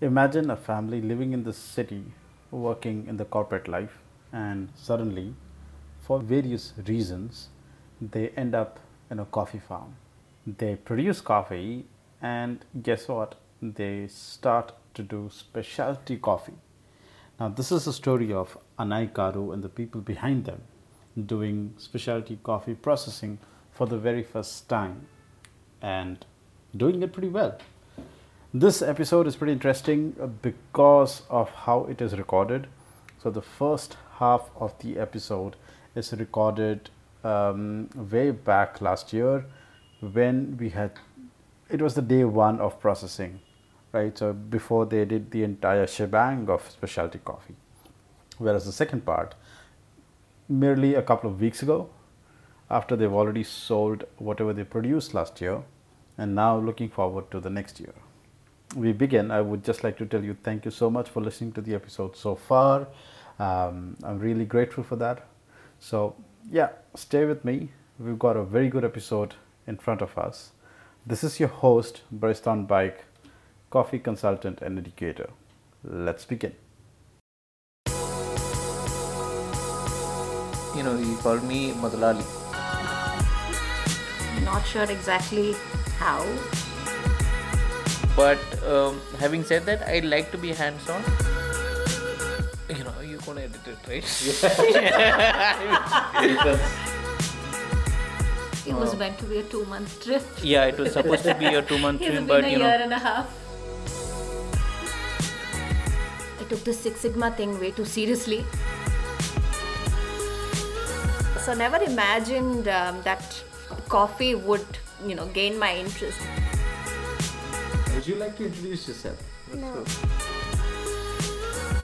Imagine a family living in the city, working in the corporate life, and suddenly, for various reasons, they end up in a coffee farm. They produce coffee, and guess what? They start to do specialty coffee. Now, this is the story of Anai Karu and the people behind them doing specialty coffee processing for the very first time and doing it pretty well. This episode is pretty interesting because of how it is recorded. So, the first half of the episode is recorded um, way back last year when we had it was the day one of processing, right? So, before they did the entire shebang of specialty coffee. Whereas the second part, merely a couple of weeks ago, after they've already sold whatever they produced last year, and now looking forward to the next year. We begin. I would just like to tell you thank you so much for listening to the episode so far. Um, I'm really grateful for that. So, yeah, stay with me. We've got a very good episode in front of us. This is your host, Barista Bike, coffee consultant and educator. Let's begin. You know, he called me Madalali. Not sure exactly how. But um, having said that, I like to be hands on. You know, you're gonna edit it, right? It was meant to be a two month trip. yeah, it was supposed to be a two month It's trip, been but a you year know, and a half. I took the Six Sigma thing way too seriously. So never imagined um, that coffee would, you know, gain my interest. Would you like to introduce yourself? No.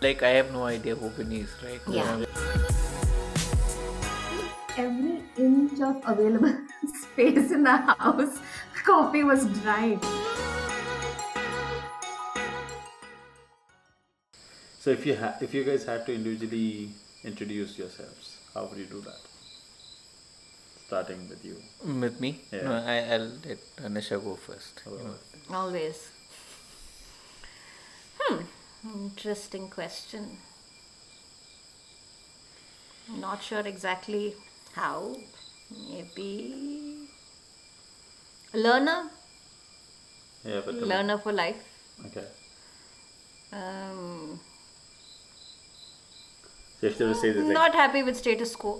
like I have no idea who Binny is, right? Yeah. every inch of available space in the house, coffee was dried. So, if you ha- if you guys had to individually introduce yourselves, how would you do that? Starting with you. With me? Yeah. No, I, I'll let Anisha go first. you know. Always. Hmm. Interesting question. Not sure exactly how. Maybe. Learner. Yeah, but Learner for life. Okay. Um, So, if you were to say this, like, not happy with status quo.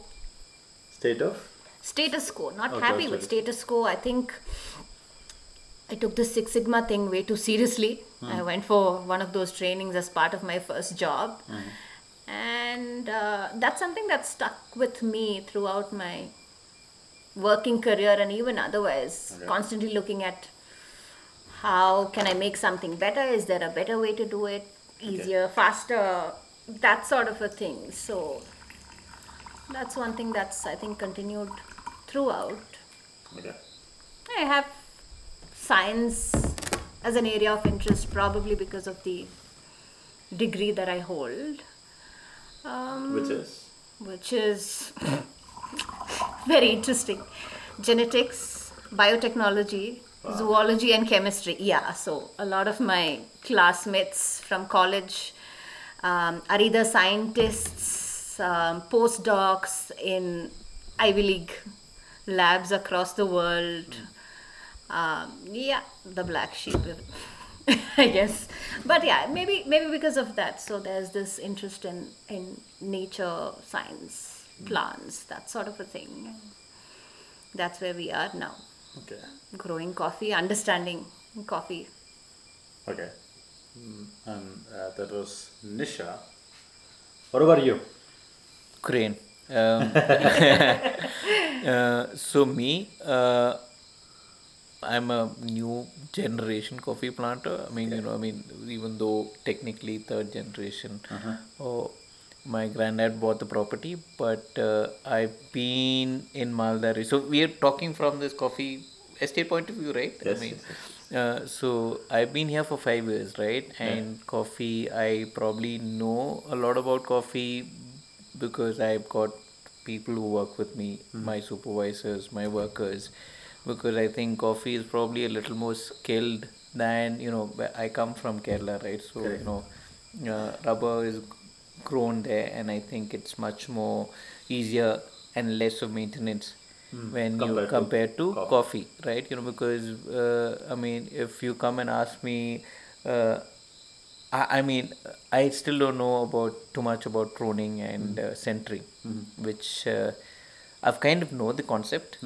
state of Status quo. Not Okay, happy with status- quo. I think I took the Six Sigma thing way too seriously. I went for one of those trainings as part of my first job. And uh, that's something that stuck with me throughout my working career and even otherwise. Okay. Constantly looking at how can I make something better? Is there a better way to do it? Easier, faster, that sort of a thing. So that's one thing that's I think continued throughout. Okay. I have science as an area of interest, probably because of the degree that I hold, um, Which is which is very interesting. Genetics, biotechnology, zoology, and chemistry. Yeah, so a lot of my classmates from college um, are either scientists, um, postdocs in Ivy League labs across the world. Um, yeah, the black sheep, I guess. But yeah, maybe maybe because of that. So there's this interest in in nature, science, plants, that sort of a thing. That's where we are now. okay. Growing coffee, understanding coffee. Okay. Mm, And uh, that was Nisha. What about you? Kurian. Um, uh, so me, uh, I'm a new generation coffee planter. I mean, you know, I mean, even though technically third generation, oh, my granddad bought the property, but uh, I've been in Maldare. So we are talking from this coffee estate point of view, right? Yes, I mean, yes, uh, so I've been here for five years, right? And coffee, I probably know a lot about coffee because I've got people who work with me, my supervisors, my workers, because I think coffee is probably a little more skilled than you know I come from Kerala, right? So you know, uh, rubber is grown there, and I think it's much more easier and less of maintenance when you Compared to compare to coffee. coffee, right? You know, because uh, I mean, if you come and ask me. Uh, I, I mean, I still don't know about too much about pruning and uh, centering, which uh, I've kind of know the concept,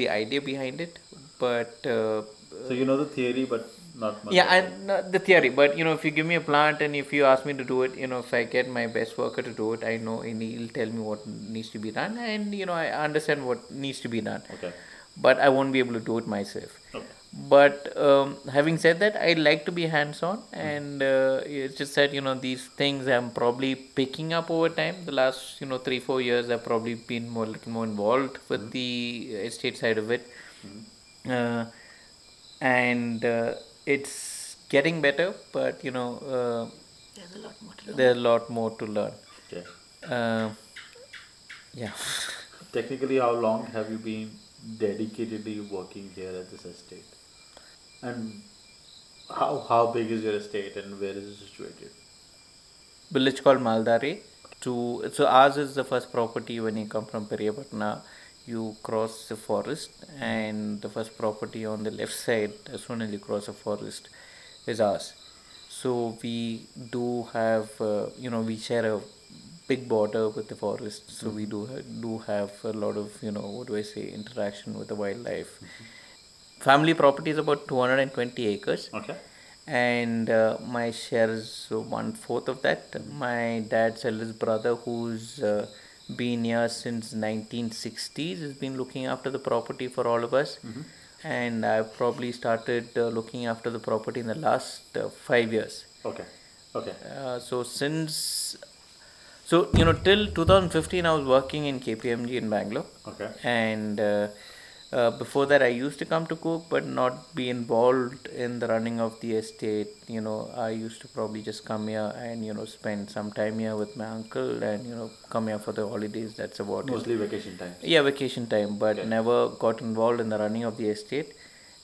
the idea behind it, but uh, So you know the theory, but not much. yeah, I not the theory. But you know, if you give me a plant and if you ask me to do it, you know, if I get my best worker to do it, I know and he'll tell me what needs to be done, and you know, I understand what needs to be done. Okay. But I won't be able to do it myself. Okay. But um, having said that, I like to be hands-on, and uh, it's just that you know these things I'm probably picking up over time. The last you know three four years, I've probably been more little more involved with the estate side of it, uh, and uh, it's getting better. But you know, uh, There's a lot more to learn. there's a lot more to learn. Okay. Uh, yeah. Technically, how long have you been dedicatedly working here at this estate? And how how big is your estate and where is it situated? village called Maldare. To so ours is the first property when you come from Periyapatna. You cross the forest, and the first property on the left side, as soon as you cross the forest, is ours. So we do have, uh, you know, we share a big border with the forest. So we do ha- do have a lot of, you know, what do I say, interaction with the wildlife. Family property is about 220 acres Okay. and uh, my share is one fourth of that. My dad's eldest brother, who's uh, been here since 1960s, has been looking after the property for all of us. And I've probably started uh, looking after the property in the last uh, five years. Okay. Okay. Uh, so since so you know till 2015 I was working in KPMG in Bangalore Okay. and uh, before that I used to come to Coorg but not be involved in the running of the estate. You know I used to probably just come here and you know spend some time here with my uncle and you know come here for the holidays. That's about it. Mostly vacation time. yeah vacation time but Okay. never got involved in the running of the estate.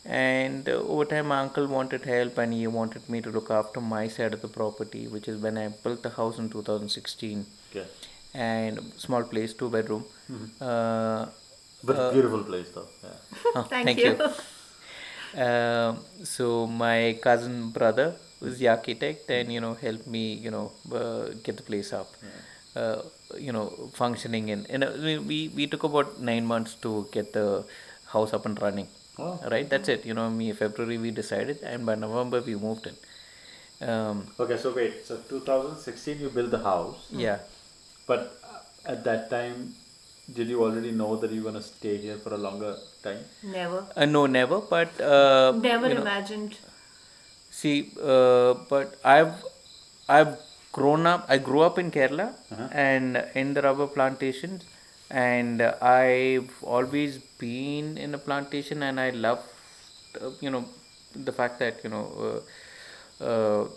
And uh, over time my uncle wanted help and he wanted me to look after my side of the property which is when i built the house in 2016 Okay. and small place two bedroom. Uh, But uh, beautiful place though. Yeah. Oh, Thank you. Um, so my cousin brother was the architect, and you know helped me, you know, uh, get the place up, uh, you know, functioning in. And uh, we we we took about nine months to get the house up and running. Oh. Right, that's it. You know, me February we decided, and by November we moved in. Um, Okay. So wait. So 2016 you built the house, yeah. but uh, at that time, did you already know that you're gonna stay here for a longer time? Never. Uh, no, never. But uh, Never you know, imagined. See, uh, but I've I've grown up. I grew up in Kerala Uh-huh. and in the rubber plantations, and I've always been in a plantation, and I love, uh, you know, the fact that you know, uh, uh,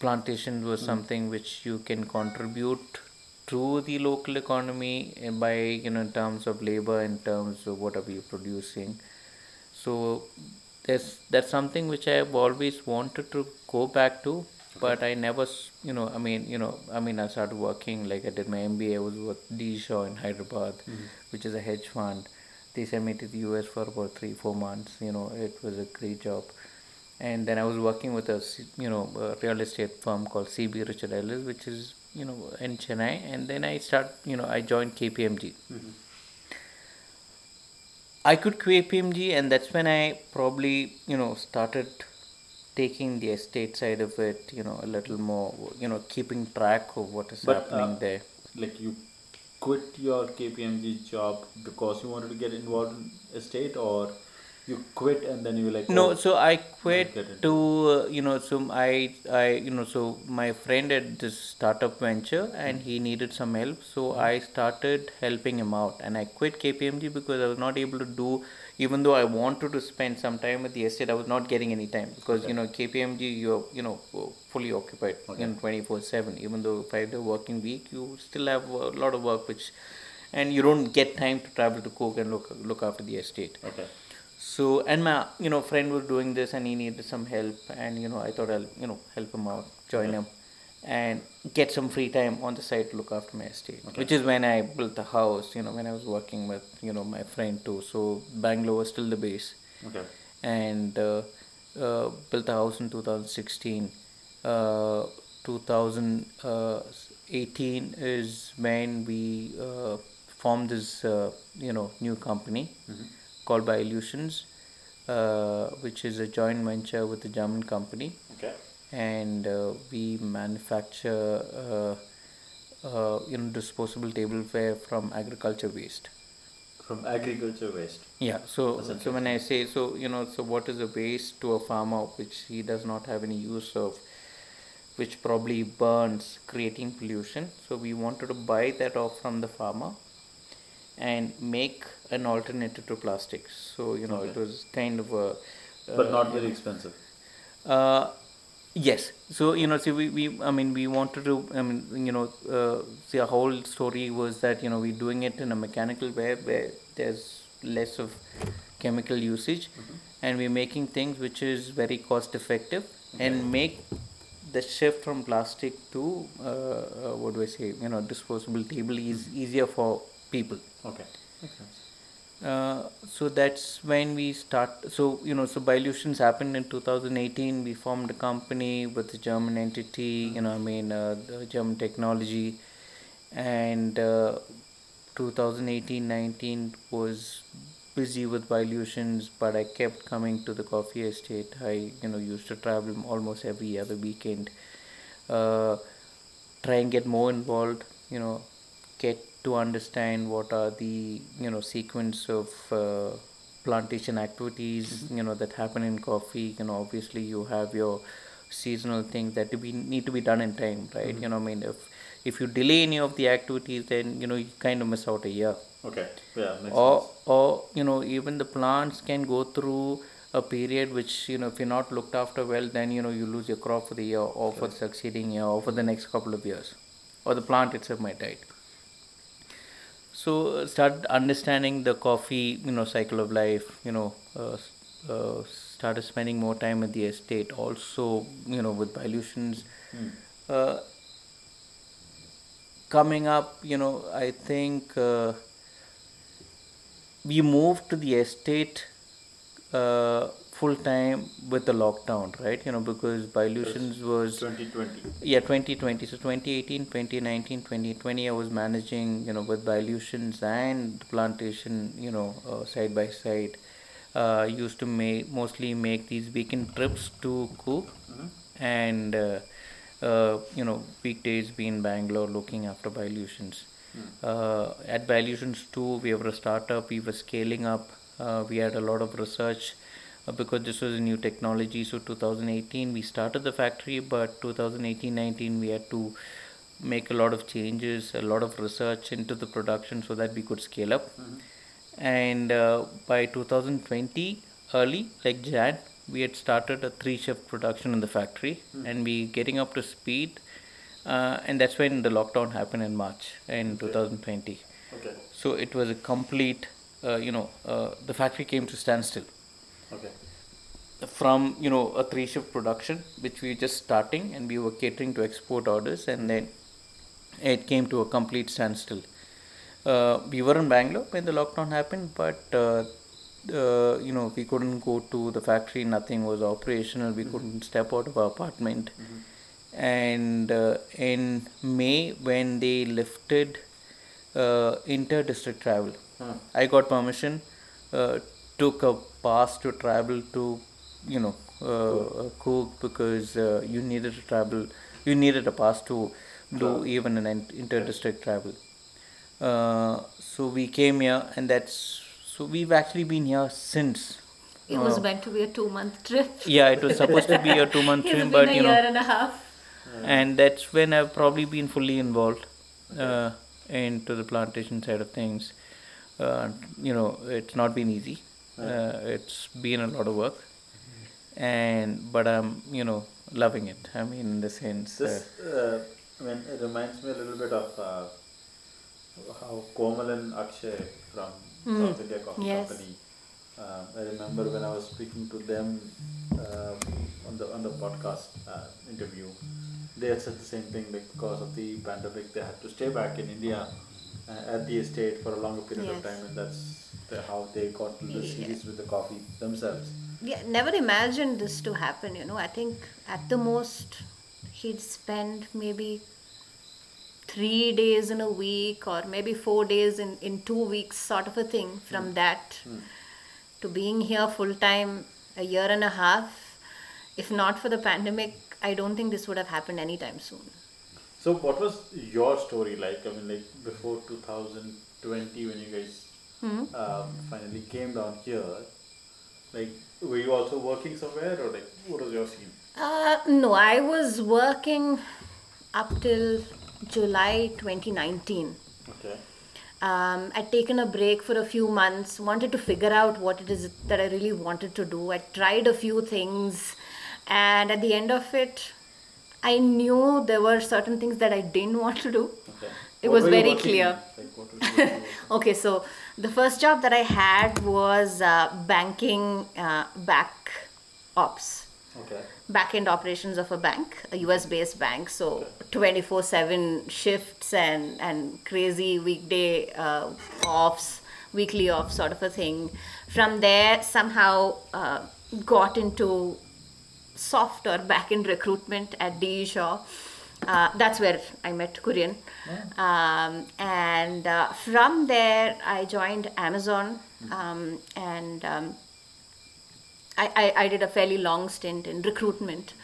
plantation was something which you can contribute to the local economy eh, by you know in terms of labor, in terms of what are we producing. So there's that's something which I've always wanted to go back to, but I never, you know, I mean, you know, I mean, I started working like I did my MBA. I was with DE Shaw in Hyderabad, mm-hmm. which is a hedge fund. They sent me to the US for about three, four months. You know, it was a great job. And then I was working with a you know, a real estate firm called CB Richard Ellis, which is, you know, in Chennai. And then I start, you know, I joined KPMG. I could KPMG, and that's when I probably, you know, started taking the estate side of it, you know, a little more, you know, keeping track of what is But happening uh, there. like you quit your KPMG job because you wanted to get involved in estate, or you quit and then you like, No, oh, so I quit to, uh, you know, so I, I, you know, so my friend had this startup venture and he needed some help, so I started helping him out, and I quit KPMG because I was not able to do, even though I wanted to spend some time at the estate, I was not getting any time because you know KPMG you're, you know, fully occupied, know, twenty four seven. Even though five day working week, you still have a lot of work which, and you don't get time to travel to Coorg and look look after the estate. okay, so and my you know friend was doing this and he needed some help and you know I thought I'll you know help him out, join him, and get some free time on the side to look after my estate. Which is when I built the house. You know when I was working with you know my friend too. So Bangalore was still the base Okay. and uh, uh, built a house in 2016. Uh, 2018 is when we uh, formed this uh, you know new company called Biolutions, uh, which is a joint venture with a German company, Okay. and uh, we manufacture uh, uh, you know disposable tableware from agriculture waste. From agriculture waste. Yeah, so so when I say so, you know, so what is a waste to a farmer which he does not have any use of, which probably burns, creating pollution. So we wanted to buy that off from the farmer and make an alternative to plastics. So you know, it was kind of a. But uh, not very expensive. uh, yes. So you know, see, we, we I mean, we wanted to. I mean, you know, uh, see, a whole story was that you know we're doing it in a mechanical way where there's less of chemical usage, and we're making things which is very cost effective and make the shift from plastic to uh, uh, what do I say? You know, disposable table is easier for people. Okay. Makes sense. Uh, so that's when we start so you know so Biolutions happened in 2018 we formed a company with a german entity you know i mean uh, the german technology. And uh, 2018-19 was busy with Biolutions but i kept coming to the coffee estate. I you know used to travel almost every other weekend uh, try and get more involved you know get to understand what are the you know sequence of uh, plantation activities you know that happen in coffee. You know obviously you have your seasonal things that be need to be done in time right? You know i mean if if you delay any of the activities then you know you kind of miss out a year. Okay. Yeah, makes or sense. or you know even the plants can go through a period which you know if you're not looked after well then you know you lose your crop for the year or for the succeeding year or for the next couple of years. Or the plant itself might die so uh, start understanding the coffee you know cycle of life you know uh, uh, started spending more time at the estate also you know with Biolutions uh, coming up you know i think uh, we moved to the estate uh, full time with the lockdown right? You know because Biolutions was 2020. yeah 2020 so 2018 2019 2020 i was managing you know with Biolutions and plantation you know uh, side by side. Uh, used to make mostly make these weekend trips to Coorg and uh, uh, you know weekdays be in bangalore looking after Biolutions uh, at Biolutions 2 we were a startup we were scaling up. Uh, we had a lot of research because this was a new technology so 2018 we started the factory but 2018-19 we had to make a lot of changes a lot of research into the production so that we could scale up. And uh, by 2020 early like jan we had started a three shift production in the factory. And we getting up to speed uh, and that's when the lockdown happened in march in 2020 Okay. so it was a complete uh, you know uh, the factory came to standstill Okay. from you know a three shift production which we were just starting and we were catering to export orders and then it came to a complete standstill. Uh, we were in bangalore when the lockdown happened but uh, uh, you know we couldn't go to the factory nothing was operational we couldn't step out of our apartment. And uh, in may when they lifted uh, inter-district travel i got permission uh, took a pass to travel to you know uh, Coorg because uh, you needed to travel you needed a pass to do even an in- inter-district travel uh, so we came here and that's so we've actually been here since It was uh, meant to be a two month trip. yeah it was supposed to be a two month trip but a you know year and a half. and that's when I've probably been fully involved uh, into the plantation side of things. Uh, you know, it's not been easy. Uh, it's been a lot of work, and but I'm you know loving it. I mean, in the sense. This, uh, I mean, it reminds me a little bit of uh, how Komal and Akshay from South India Coffee Yes. Company Uh, I remember when I was speaking to them uh, on the on the podcast uh, interview, they had said the same thing. Because of the pandemic, they had to stay back in India uh, at the estate for a longer period of time, and that's the, how they got to the series with the coffee themselves. Yeah, never imagined this to happen, you know. I think at the most he'd spend maybe three days in a week or maybe four days in, in two weeks, sort of a thing. From hmm. that hmm. to being here full time a year and a half, if not for the pandemic, I don't think this would have happened anytime soon. So, what was your story like? I mean, like before 2020, when you guys um, finally came down here, like were you also working somewhere, or like what was your scene? Uh, no, I was working up till July 2019. Okay. Um, I'd taken a break for a few months, wanted to figure out what it is that I really wanted to do. I tried a few things, and at the end of it, I knew there were certain things that I didn't want to do. Okay. It What was very clear. Like, what were you working in? Okay, so the first job that I had was uh, banking uh, back ops, okay. back end operations of a bank, a US based bank. So 24 7 shifts and, and crazy weekday uh, offs, weekly off sort of a thing. From there, somehow uh, got into soft or back end recruitment at DE Shaw. Uh, that's where I met Kurian. Um, and uh, from there, I joined Amazon um, and um, I, I, I did a fairly long stint in recruitment,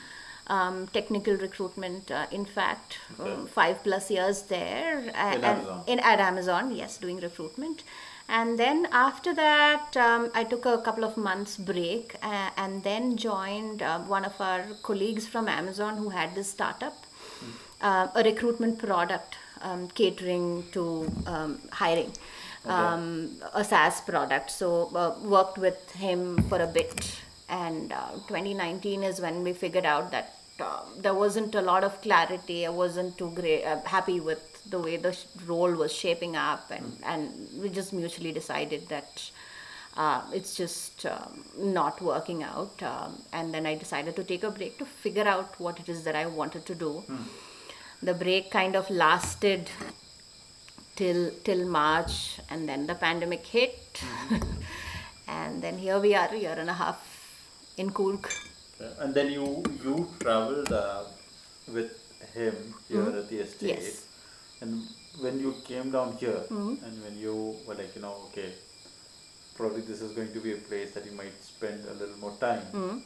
um, technical recruitment, uh, in fact, um, five plus years there. uh, and- Amazon? in at Amazon, yes, doing recruitment. And then after that, um, I took a couple of months break uh, and then joined uh, one of our colleagues from Amazon who had this startup, uh, a recruitment product um, catering to um, hiring, um, a SaaS product. So uh, worked with him for a bit, and uh, 2019 is when we figured out that uh, there wasn't a lot of clarity. I wasn't too great, uh, happy with the way the sh- role was shaping up, and, and we just mutually decided that uh, it's just um, not working out. Um, and then I decided to take a break to figure out what it is that I wanted to do. The break kind of lasted till till March, and then the pandemic hit, and then here we are, a year and a half in Coorg. And then you you traveled uh, with him here at the estate. Mm-hmm. Yes. And when you came down here, and when you were like, you know, okay, probably this is going to be a place that you might spend a little more time, Mm-hmm.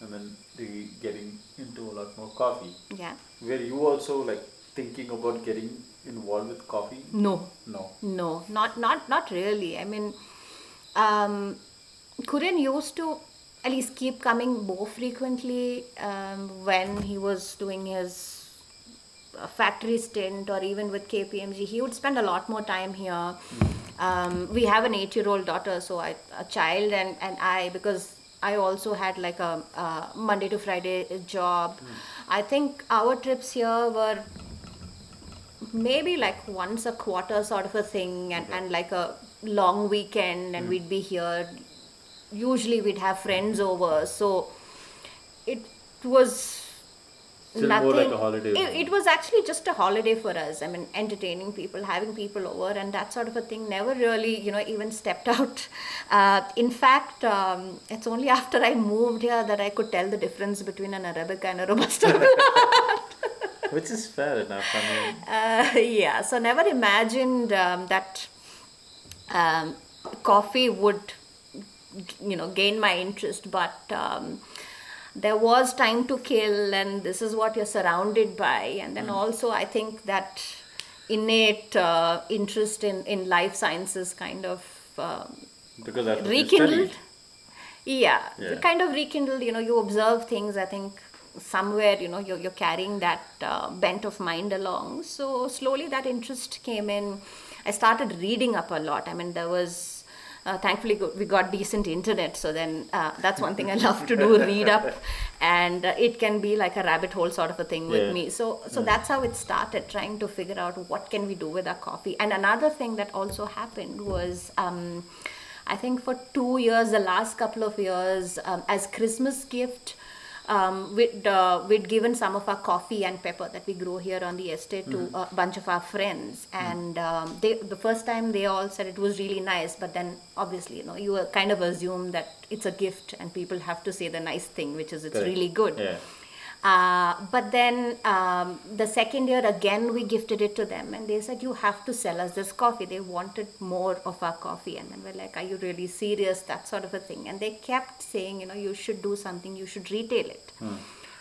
And then the getting into a lot more coffee. Yeah. Were you also like thinking about getting involved with coffee? No, No. No, not not not really. I mean, um, used to at least keep coming more frequently um, when he was doing his uh, factory stint or even with KPMG. He would spend a lot more time here. Um, we have an eight-year-old daughter, so I, a child and, and I, because I also had like a, uh Monday to Friday job. I think our trips here were maybe like once a quarter sort of a thing and, and like a long weekend and we'd be here. Usually we'd have friends over. So it was Still more like a holiday. it, it was actually just a holiday for us i mean entertaining people having people over and that sort of a thing never really you know even stepped out uh, in fact um, it's only after i moved here that i could tell the difference between an arabica and a robusta Which is fair enough. I mean, uh, yeah, so never imagined um, that um, coffee would, you know, gain my interest, but um, there was time to kill, and this is what you're surrounded by, and then also I think that innate uh, interest in in life sciences kind of. Um, because that's rekindled. yeah, Yeah. kind of rekindled you know you observe things i think somewhere you know you're, you're carrying that uh, bent of mind along. So slowly that interest came in. I started reading up a lot. I mean there was uh, thankfully we got decent internet so then uh, that's one thing i love to do read up. And uh, it can be like a rabbit hole sort of a thing with Yeah. me. So so that's how it started trying to figure out what can we do with our coffee. And another thing that also happened was um, I think for two years, the last couple of years, um, as Christmas gift, um, we'd, uh, we'd given some of our coffee and pepper that we grow here on the estate to a bunch of our friends. And um, they, the first time they all said it was really nice, but then obviously, you know, you kind of assume that it's a gift and people have to say the nice thing, which is it's Correct. really good. Yeah. Uh, but then um, the second year again we gifted it to them. And they said you have to sell us this coffee. They wanted more of our coffee. And then we're like are you really serious? That sort of a thing. And they kept saying you know you should do something. You should retail it.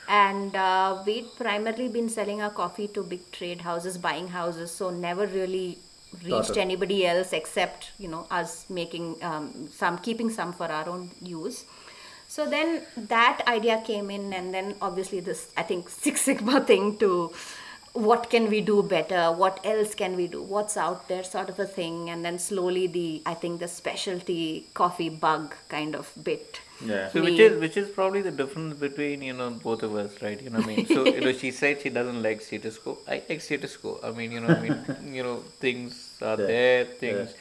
And uh, we'd primarily been selling our coffee to big trade houses buying houses. So never really reached anybody else except you know us making um, some keeping some for our own use so then that idea came in, and then obviously this I think Six Sigma thing to what can we do better, what else can we do, what's out there, sort of a thing, and then slowly the I think the specialty coffee bug kind of bit. Yeah. So which is which is probably the difference between you know both of us, right? You know, what I mean, so you know, she said she doesn't like status quo. I like status quo. I mean, you know, what I mean, you know, things are Yeah. there. Things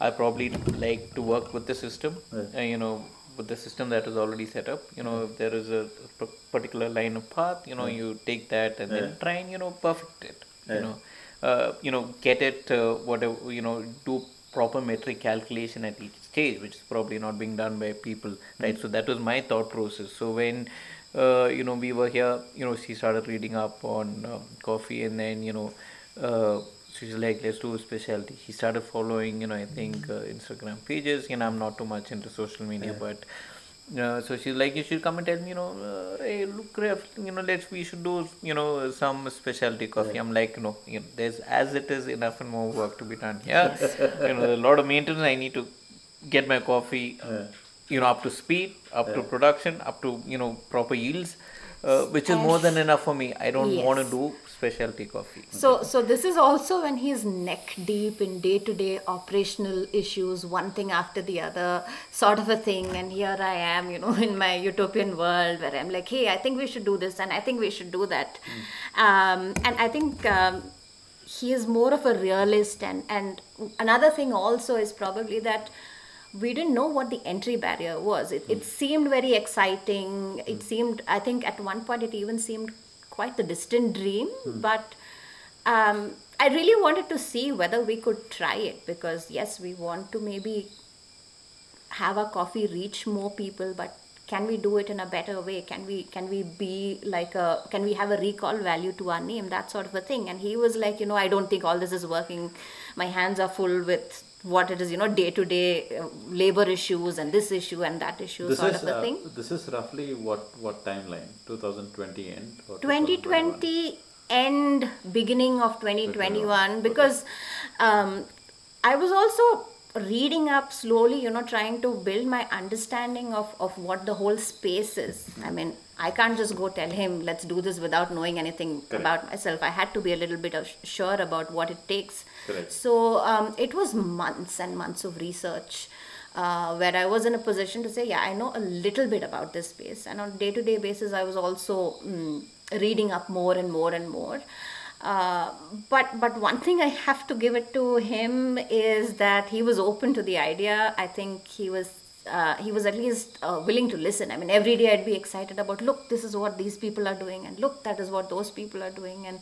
I probably like to work with the system. Yeah. Uh, you know, with the system that is already set up. You know, if there is a p- particular line of path, you know, you take that and then try and you know perfect it. You know, uh, you know, get it uh, whatever you know do proper metric calculation at each stage, which is probably not being done by people, right? So that was my thought process. So when uh, you know we were here, you know, she started reading up on um, coffee, and then you know. Uh, she's like let's do a specialty she started following you know i think uh, instagram pages. You know i'm not too much into social media but uh, so she's like you should come and tell me you know uh, hey look Ref, you know let's we should do you know some specialty coffee. I'm like no you know there's as it is enough and more work to be done yeah you know a lot of maintenance. I need to get my coffee uh, Yeah. you know up to speed up to production up to you know proper yields uh, which is more than enough for me. I don't want to do specialty coffee So, so this is also when he's neck deep in day-to-day operational issues, one thing after the other, sort of a thing. And here I am, you know, in my utopian world where I'm like, hey, I think we should do this, and I think we should do that. Um, and I think um, he is more of a realist. And and another thing also is probably that we didn't know what the entry barrier was. It, it seemed very exciting. It seemed, I think, at one point, it even seemed quite the distant dream. But um, I really wanted to see whether we could try it because, yes, we want to maybe have our coffee reach more people, but can we do it in a better way? Can we can we be like a can we have a recall value to our name? That sort of a thing. And he was like, you know, I don't think all this is working. My hands are full with what it is, you know, day to day labor issues and this issue and that issue This sort is of a uh, thing. this is roughly what what timeline? 2020 end or 2020 end beginning of 2021 because um, i was also reading up slowly you know trying to build my understanding of, of what the whole space is i mean i can't just go tell him let's do this without knowing anything Correct. about myself i had to be a little bit of sure about what it takes Correct. so um, it was months and months of research uh, where I was in a position to say, yeah, I know a little bit about this space. And on day to day basis, I was also mm, reading up more and more and more. Uh, but but one thing I have to give it to him is that he was open to the idea. I think he was uh, he was at least uh, willing to listen. I mean, every day I'd be excited about, look, this is what these people are doing, and look, that is what those people are doing, and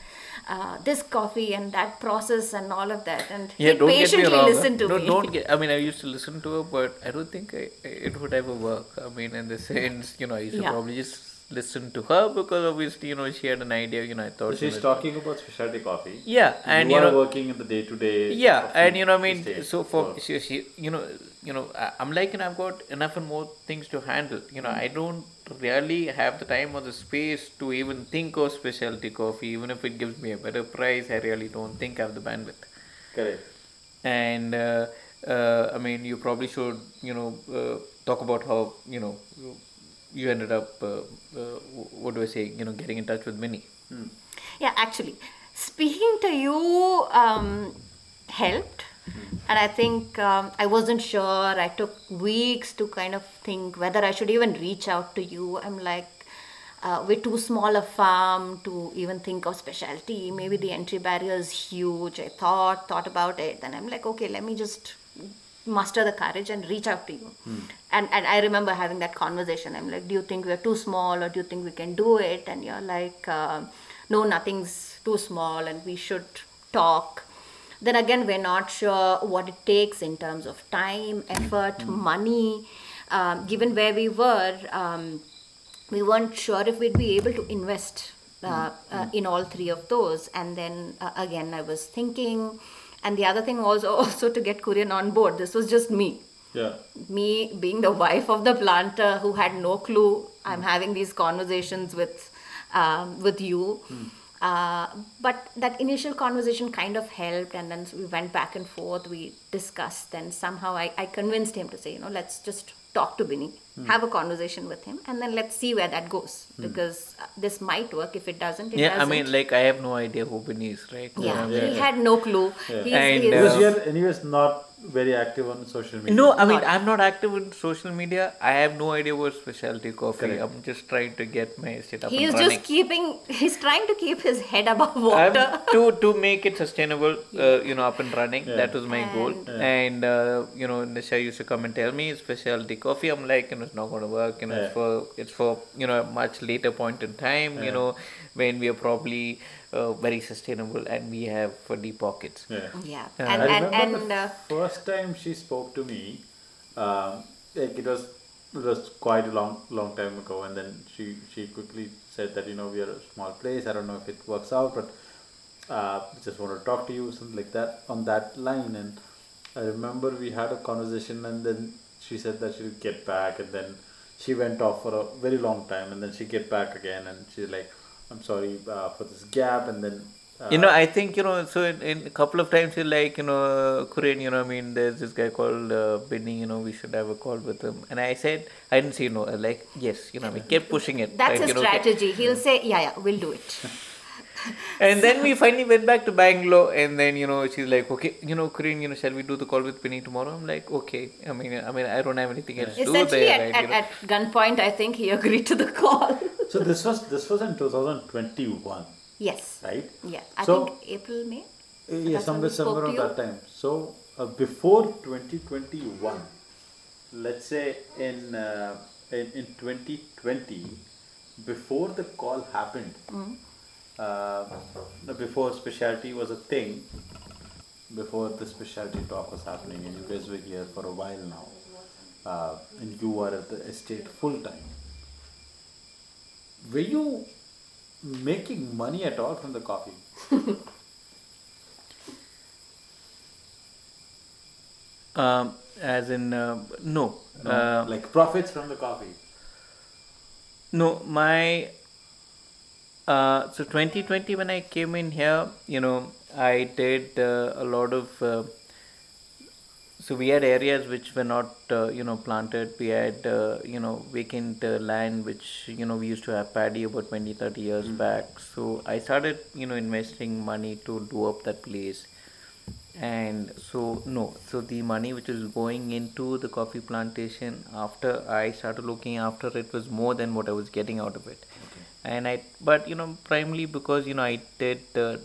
uh, this coffee and that process and all of that. And Yeah, he don't get me patiently wrong. listened to no, me. don't get. I mean, I used to listen to her, but I don't think I, it would ever work. I mean, in the sense, you know, I used to Yeah. probably just listen to her because obviously, you know, she had an idea. You know, I thought. she she's was- talking about specialty coffee. Yeah, and you, you know, working in the day to day. yeah, and you know, I mean, so for she, she, you know, you know, I'm like, and I've got enough and more things to handle. You know, I don't really have the time or the space to even think of specialty coffee, even if it gives me a better price. I really don't think I have the bandwidth. correct. And uh, uh, I mean, you probably should, you know, uh, talk about how you know you ended up. Uh, uh, what do I say? You know, getting in touch with Binny. Yeah, actually, speaking to you um, helped. And I think um, I wasn't sure. I took weeks to kind of think whether I should even reach out to you. I'm like, uh, we're too small a farm to even think of specialty. Maybe the entry barrier is huge. I thought, thought about it. And I'm like, okay, let me just muster the courage and reach out to you. And and I remember having that conversation. I'm like, do you think we're too small, or do you think we can do it? And you're like, uh, no, nothing's too small, and we should talk. Then again, we're not sure what it takes in terms of time, effort, money. Um, given where we were, um, we weren't sure if we'd be able to invest uh, uh, in all three of those. And then uh, again, I was thinking, and the other thing was also to get Kurian on board. This was just me. Yeah. Me being the wife of the planter who had no clue. I'm having these conversations with um, with you. Uh, but that initial conversation kind of helped, and then we went back and forth. We discussed, and somehow I, I convinced him to say, you know, let's just talk to Binny, have a conversation with him, and then let's see where that goes. Because uh, this might work. If it doesn't, it Yeah, I doesn't. mean, like I have no idea who Binny is, right? yeah, Um, he had no clue. He's, And, he's, uh, Because you're anyways not very active on social media. No, I mean, Not- I'm not active in social media. I have no idea what specialty coffee. Correct. I'm just trying to get my estate up he's and just keeping. He's trying to keep his head above I'm, water. to to make it sustainable, uh, you know, up and running. Yeah. That was my goal. And- And uh, you know, Nisha used to come and tell me specialty coffee. I'm like, you know, it's not going to work. You know, it's for it's for you know a much later point in time. You know, when we are probably uh, very sustainable and we have uh, deep pockets. Yeah. yeah, Yeah. and I and remember and the uh, first time she spoke to me, um, like it was it was quite a long long time ago, and then she she quickly said that you know we are a small place. I don't know if it works out, but uh, just want to talk to you, something like that on that line. And I remember we had a conversation, and then she said that she'll get back, and then she went off for a very long time, and then she get back again, and she's like, "I'm sorry uh, for this gap," and then. Uh, You know, I think, you know, so in, in a couple of times you're like, you know, Kurian, you know, I mean, there's this guy called uh, Binny, you know, we should have a call with him. And I said, I didn't say no, I like, yes, you know, we kept pushing it. that's like, a you know, ke- strategy. He'll say, yeah, yeah, we'll do it. And then we finally went back to Bangalore, and then, you know, she's like, okay, you know, Kurian, you know, shall we do the call with Binny tomorrow? I'm like, okay. I mean, I mean, I don't have anything else to do Essentially, there, at, right? at, at gunpoint, I think he agreed to the call. So this was this was in 2021, yes. right? Yeah. I So- think April, May. Uh, Yeah, somewhere somewhere to around that time. So uh, before 2021, let's say in, uh, in in 2020, before the call happened, Mm-hmm. Uh, before specialty was a thing, before the specialty talk was happening, and you guys were here for a while now, uh, and you are at the estate full time. Were you making money at all from the coffee? Um, as in, uh, no. No, Uh, like profits from the coffee. No, my uh, so 2020 when I came in here, you know, I did uh, a lot of. Uh, so we had areas which were not, uh, you know, planted. We had, uh, you know, vacant uh, land which, you know, we used to have paddy about 20, 30 years back. So I started, you know, investing money to do up that place and so no so the money which is going into the coffee plantation after i started looking after it was more than what i was getting out of it and i but you know primarily because you know i did uh,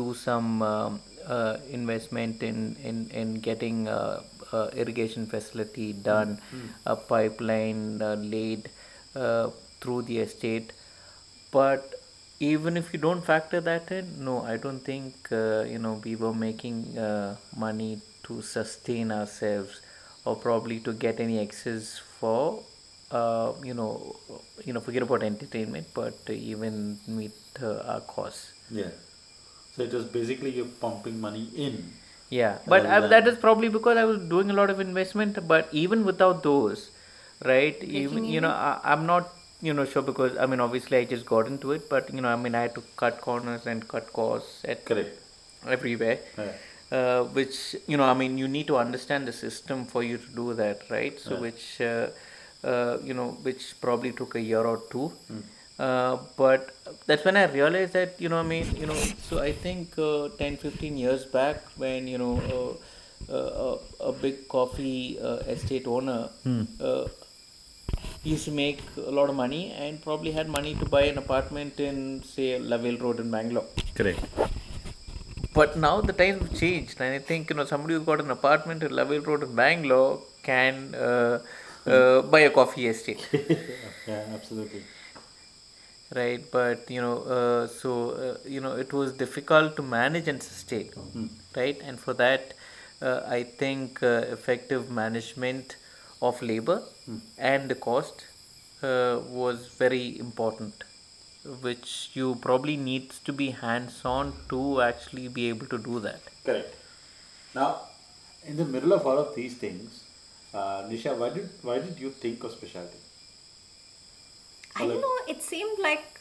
do some um, uh, investment in in in getting uh, uh, irrigation facility done a pipeline uh, laid uh, through the estate. But even if you don't factor that in no i don't think uh, you know we were making uh, money to sustain ourselves or probably to get any excess for uh, you know you know forget about entertainment but even meet uh, our costs Yeah. So it was basically you're pumping money in. yeah but Rather I, that than- is probably because i was doing a lot of investment but even without those right even you know I, i'm not you know sure because i mean obviously i just got into it but you know i mean i had to cut corners and cut costs at Correct. everywhere Yeah. uh, which you know i mean you need to understand the system for you to do that right so Yeah. which uh, uh, you know which probably took a year or two Hmm. uh, but that's when i realized that you know i mean you know so i think uh, 10 15 years back when you know uh, uh, a, a big coffee uh, estate owner uh, used to make a lot of money and probably had money to buy an apartment in say Lavelle Road in Bangalore Correct. but now the times have changed, and I think you know somebody who's got an apartment at Lavelle Road in Bangalore can uh, buy a coffee estate. yeah, absolutely. right but you know uh, so uh, you know it was difficult to manage and sustain right and for that uh, i think uh, effective management of labor and the cost uh, was very important which you probably needs to be hands on to actually be able to do that Correct. Now, in the middle of all of these things, uh, Nisha, why did why did you think of specialty? I don't know, it seemed like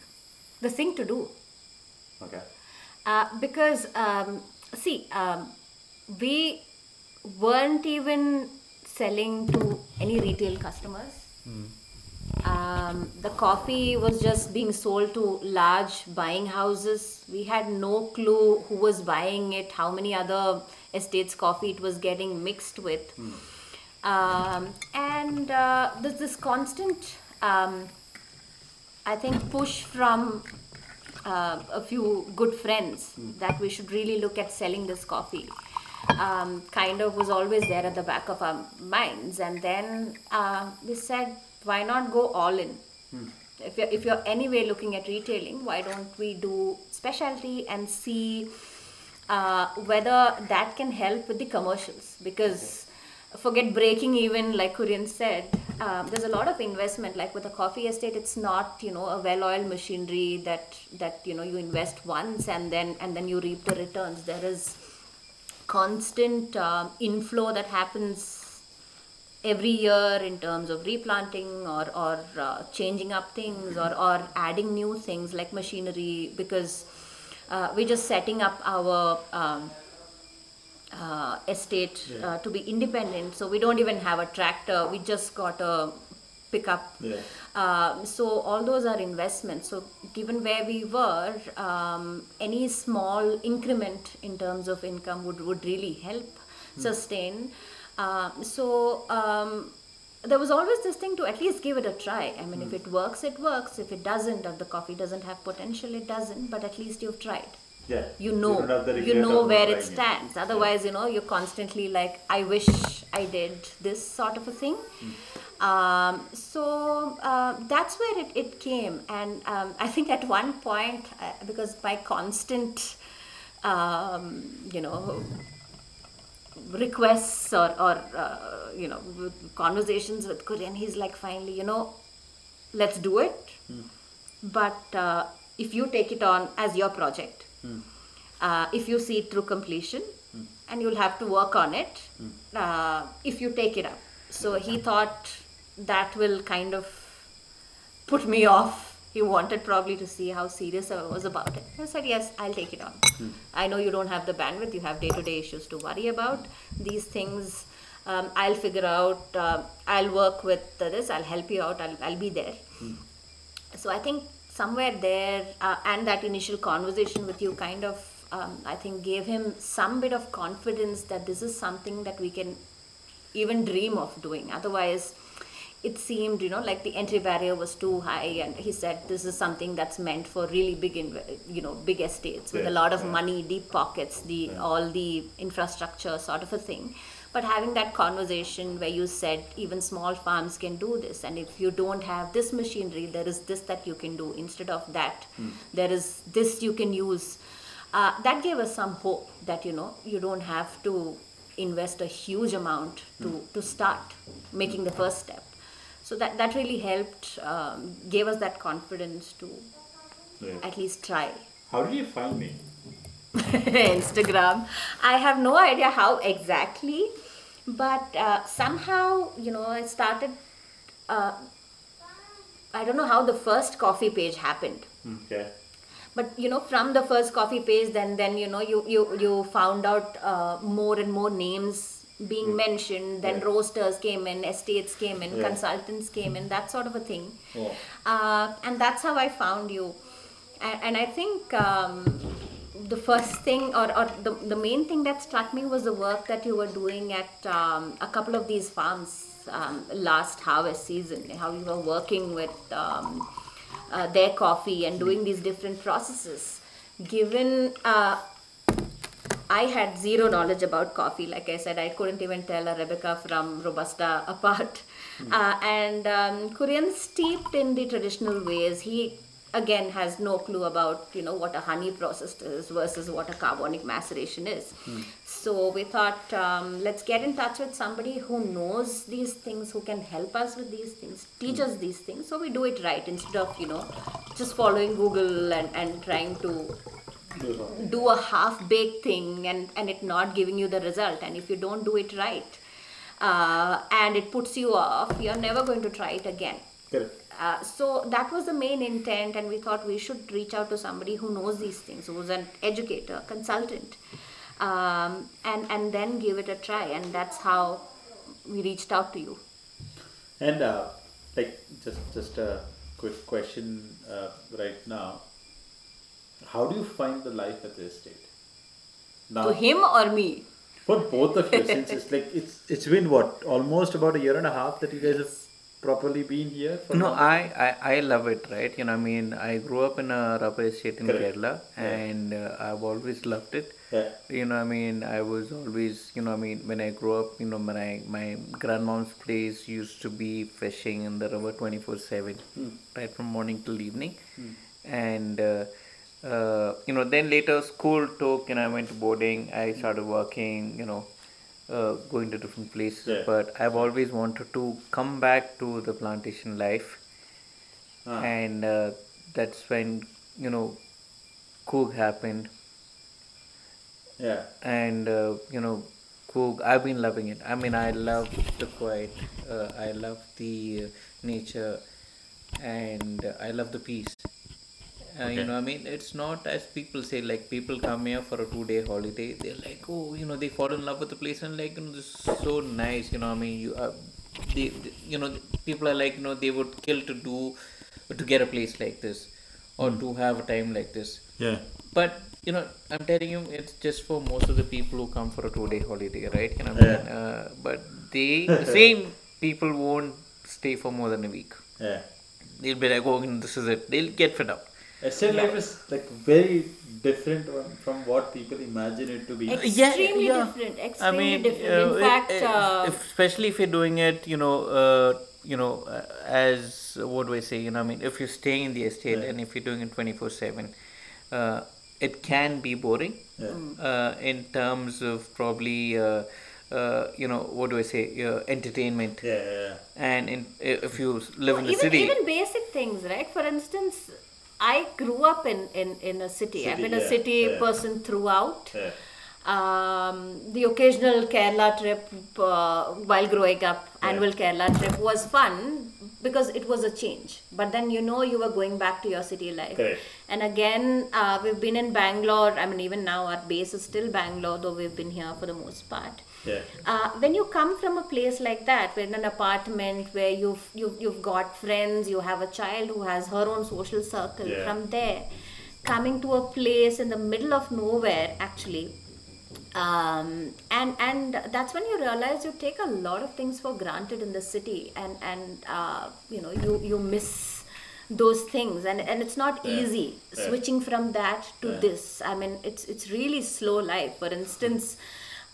the thing to do. Okay. Uh, because, um, see, um, we weren't even selling to any retail customers. Um, the coffee was just being sold to large buying houses. We had no clue who was buying it, how many other estates coffee it was getting mixed with. Um, and uh, there's this constant, um, I think, push from uh, a few good friends that we should really look at selling this coffee. Um, kind of was always there at the back of our minds, and then uh, we said, why not go all in? If you're, if you're anyway looking at retailing, why don't we do specialty and see uh, whether that can help with the commercials? Because forget breaking even, like Kurian said, um, there's a lot of investment. Like with a coffee estate, it's not you know a well-oiled machinery that that you know you invest once and then and then you reap the returns. There is constant uh, inflow that happens every year in terms of replanting or, or uh, changing up things or, or adding new things like machinery because uh, we're just setting up our um, uh, estate uh, to be independent so we don't even have a tractor we just got a pickup Yeah. um, so all those are investments. So given where we were, um, any small increment in terms of income would, would really help sustain. Um so um, there was always this thing to at least give it a try. I mean, if it works, it works. If it doesn't, or the coffee doesn't have potential, it doesn't. But at least you've tried Yeah. you know. don't have the you know where it stands. Otherwise you know you're constantly like i wish i did this sort of a thing. Um, so uh, that's where it, it came. And um, i think at one point uh, because my constant um, you know requests or, or uh, you know conversations with Kurian he's like finally you know let's do it. But uh, if you take it on as your project uh, if you see it through completion and you'll have to work on it uh, if you take it up. So he thought that will kind of put me off. He wanted probably to see how serious i was about it. I said yes i'll take it on. I know you don't have the bandwidth. You have day-to-day issues to worry about. These things um, i'll figure out uh, i'll work with this i'll help you out. I'll, I'll be there. So i think somewhere there uh, and that initial conversation with you kind of um, i think gave him some bit of confidence that this is something that we can even dream of doing. Otherwise it seemed you know like the entry barrier was too high and he said this is something that's meant for really big you know big estates with a lot of yeah. money deep pockets the all the infrastructure sort of a thing but having that conversation where you said even small farms can do this and if you don't have this machinery there is this that you can do. Instead of that there is this you can use. Uh, that gave us some hope that you know you don't have to invest a huge amount to, to start making the first step. So that, that really helped um, gave us that confidence to at least try. How did you find me? Instagram. I have no idea how exactly, but uh, somehow, you know, I started. Uh, I don't know how the first coffee page happened, Okay. but you know, from the first coffee page, then then you know, you you you found out uh, more and more names being mentioned. Then Yeah. roasters came in, estates came in, Yeah. consultants came in, that sort of a thing Oh. uh, and that's how I found you. And, and I think um, the first thing, or, or the, the main thing that struck me was the work that you were doing at um, a couple of these farms um, last harvest season, how you were working with um, uh, their coffee and doing these different processes. Given uh, I had zero knowledge about coffee. Like I said, I couldn't even tell Arabica from Robusta apart. Uh, and um, Kurian steeped in the traditional ways. He again has no clue about you know what a honey process is versus what a carbonic maceration is. So we thought um, let's get in touch with somebody who knows these things, who can help us with these things, teach us these things. So we do it right instead of you know just following Google and, and trying to do a half baked thing and, and it not giving you the result and if you don't do it right uh, and it puts you off you're never going to try it again Correct. uh, so that was the main intent and we thought we should reach out to somebody who knows these things who's an educator consultant um, and and then give it a try and that's how we reached out to you And uh, like just just a quick question uh, right now. How do you find the life at the estate? Now, to him or me for both of you, since it's like it's it's been what almost about a year and a half that you guys have properly been here. For No. I, I, I love it, right? You know, I mean, I grew up in a rubber estate in Correct. Kerala Yeah. and uh, I've always loved it. Yeah. You know, I mean, I was always, you know, I mean, when I grew up, you know, when I, my grandmom's place used to be fishing in the river 24 7, right from morning till evening. And, uh, uh, you know, then later school took, and I went to boarding, I started working, you know, uh, going to different places. Yeah. But I've always wanted to come back to the plantation life Ah. and uh, that's when you know Coorg happened Yeah. and uh, you know Coorg I've been loving it I mean I love the quiet uh, I love the uh, nature and I love the peace uh, you know I mean it's not as people say like people come here for a two day holiday they're like oh you know they fall in love with the place and like you know this is so nice you know I mean you uh, they, they- you know people are like you know they would kill to do to get a place like this or to have a time like this Yeah. but you know, I'm telling you, it's just for most of the people who come for a two-day holiday, right? You know, Yeah. uh, but they the same people won't stay for more than a week. Yeah. They'll be like, oh, this is it. They'll get fed up. Estate life is like very different from- from what people imagine it to be. Extremely different, extremely different. In uh, fact, if- uh, if- especially if you're doing it, you know, uh, you know, uh, as what do I say? You know, I mean, if you're staying in the estate Yeah. and if you're doing it twenty four seven, uh, it can be boring. Yeah. Uh, in terms of probably, uh, uh, you know, what do I say? Uh, entertainment. Yeah, yeah, yeah. And in if you live in the even, city, even basic things, right? For instance, I grew up in, in, in a city. I've City, been a city yeah. person throughout. Yeah. Um, the occasional Kerala trip uh, while growing up, annual Kerala trip was fun because it was a change. But then you know you were going back to your city life. Correct. And again, uh, we've been in Bangalore. I mean, even now our base is still Bangalore, though we've been here for the most part. Yeah. Uh, when you come from a place like that, where in an apartment where you've you've, you've got friends, you have a child who has her own social circle. Yeah. From there, coming to a place in the middle of nowhere, actually, um, and and that's when you realize you take a lot of things for granted in the city, and and uh, you know you you miss those things and and it's not Yeah. easy switching from that to this i mean it's it's really slow life for instance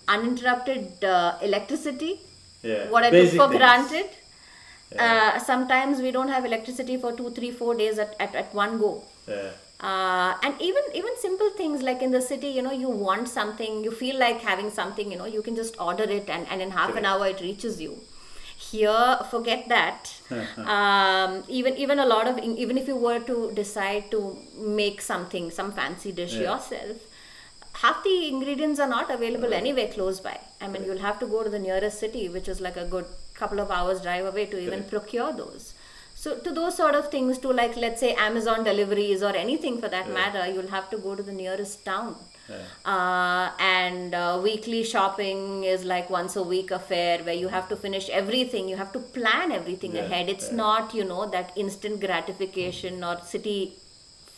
uninterrupted uh, electricity Yeah. what i Basic took for things. granted uh, sometimes we don't have electricity for two three four days at, at, at one go Yeah. uh, and even even simple things like in the city you know you want something you feel like having something you know you can just order it and, and in half an hour it reaches you here forget that um, even even a lot of even if you were to decide to make something some fancy dish Yeah. yourself half the ingredients are not available anywhere close by. I mean you'll have to go to the nearest city which is like a good couple of hours drive away to even Correct. procure those. So to those sort of things to like let's say amazon deliveries or anything for that matter you'll have to go to the nearest town. Uh, and uh, weekly shopping is like once a week affair where you have to finish everything. You have to plan everything ahead. It's not you know that instant gratification or city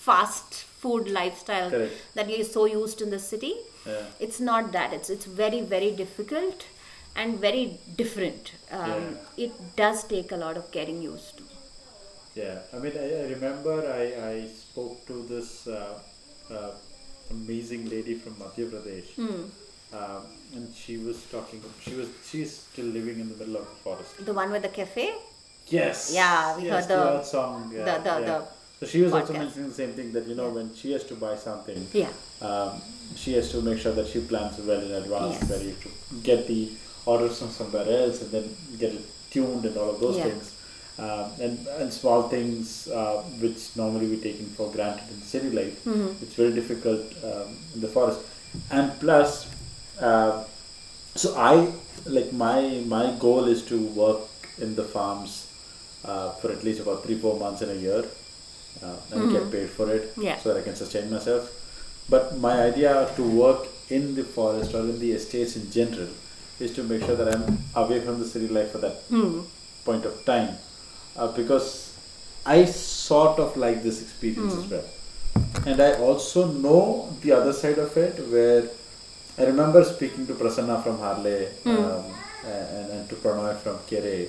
fast food lifestyle Correct. that you're so used in the city Yeah. it's not that it's it's very very difficult and very different um, it does take a lot of getting used to Yeah, I mean, I, I remember I, I spoke to this uh, uh, amazing lady from Madhya Pradesh, Hmm. um, and she was talking. She was she's still living in the middle of the forest. The one with the cafe? Yes. Yeah, we yes, heard the- old song. Yeah, the- the- yeah. the so she was also podcast. mentioning the same thing that you know when she has to buy something, Yeah. um, she has to make sure that she plans well in advance, Yes. where you to get the orders from somewhere else and then get it tuned and all of those Yeah. things. Um, and, and small things uh, which normally we taken for granted in city life, Mm-hmm. it's very difficult um, in the forest. And plus, uh, so I like my my goal is to work in the farms uh, for at least about three four months in a year uh, and get paid for it Mm-hmm. Yeah. so that I can sustain myself. But my idea to work in the forest or in the estates in general is to make sure that I'm away from the city life for that Hmm. point of time uh, because I sort of like this experience Hmm. as well. And I also know the other side of it where I remember speaking to Prasanna from Harley Hmm. um, and, and to Pranoy from Kere,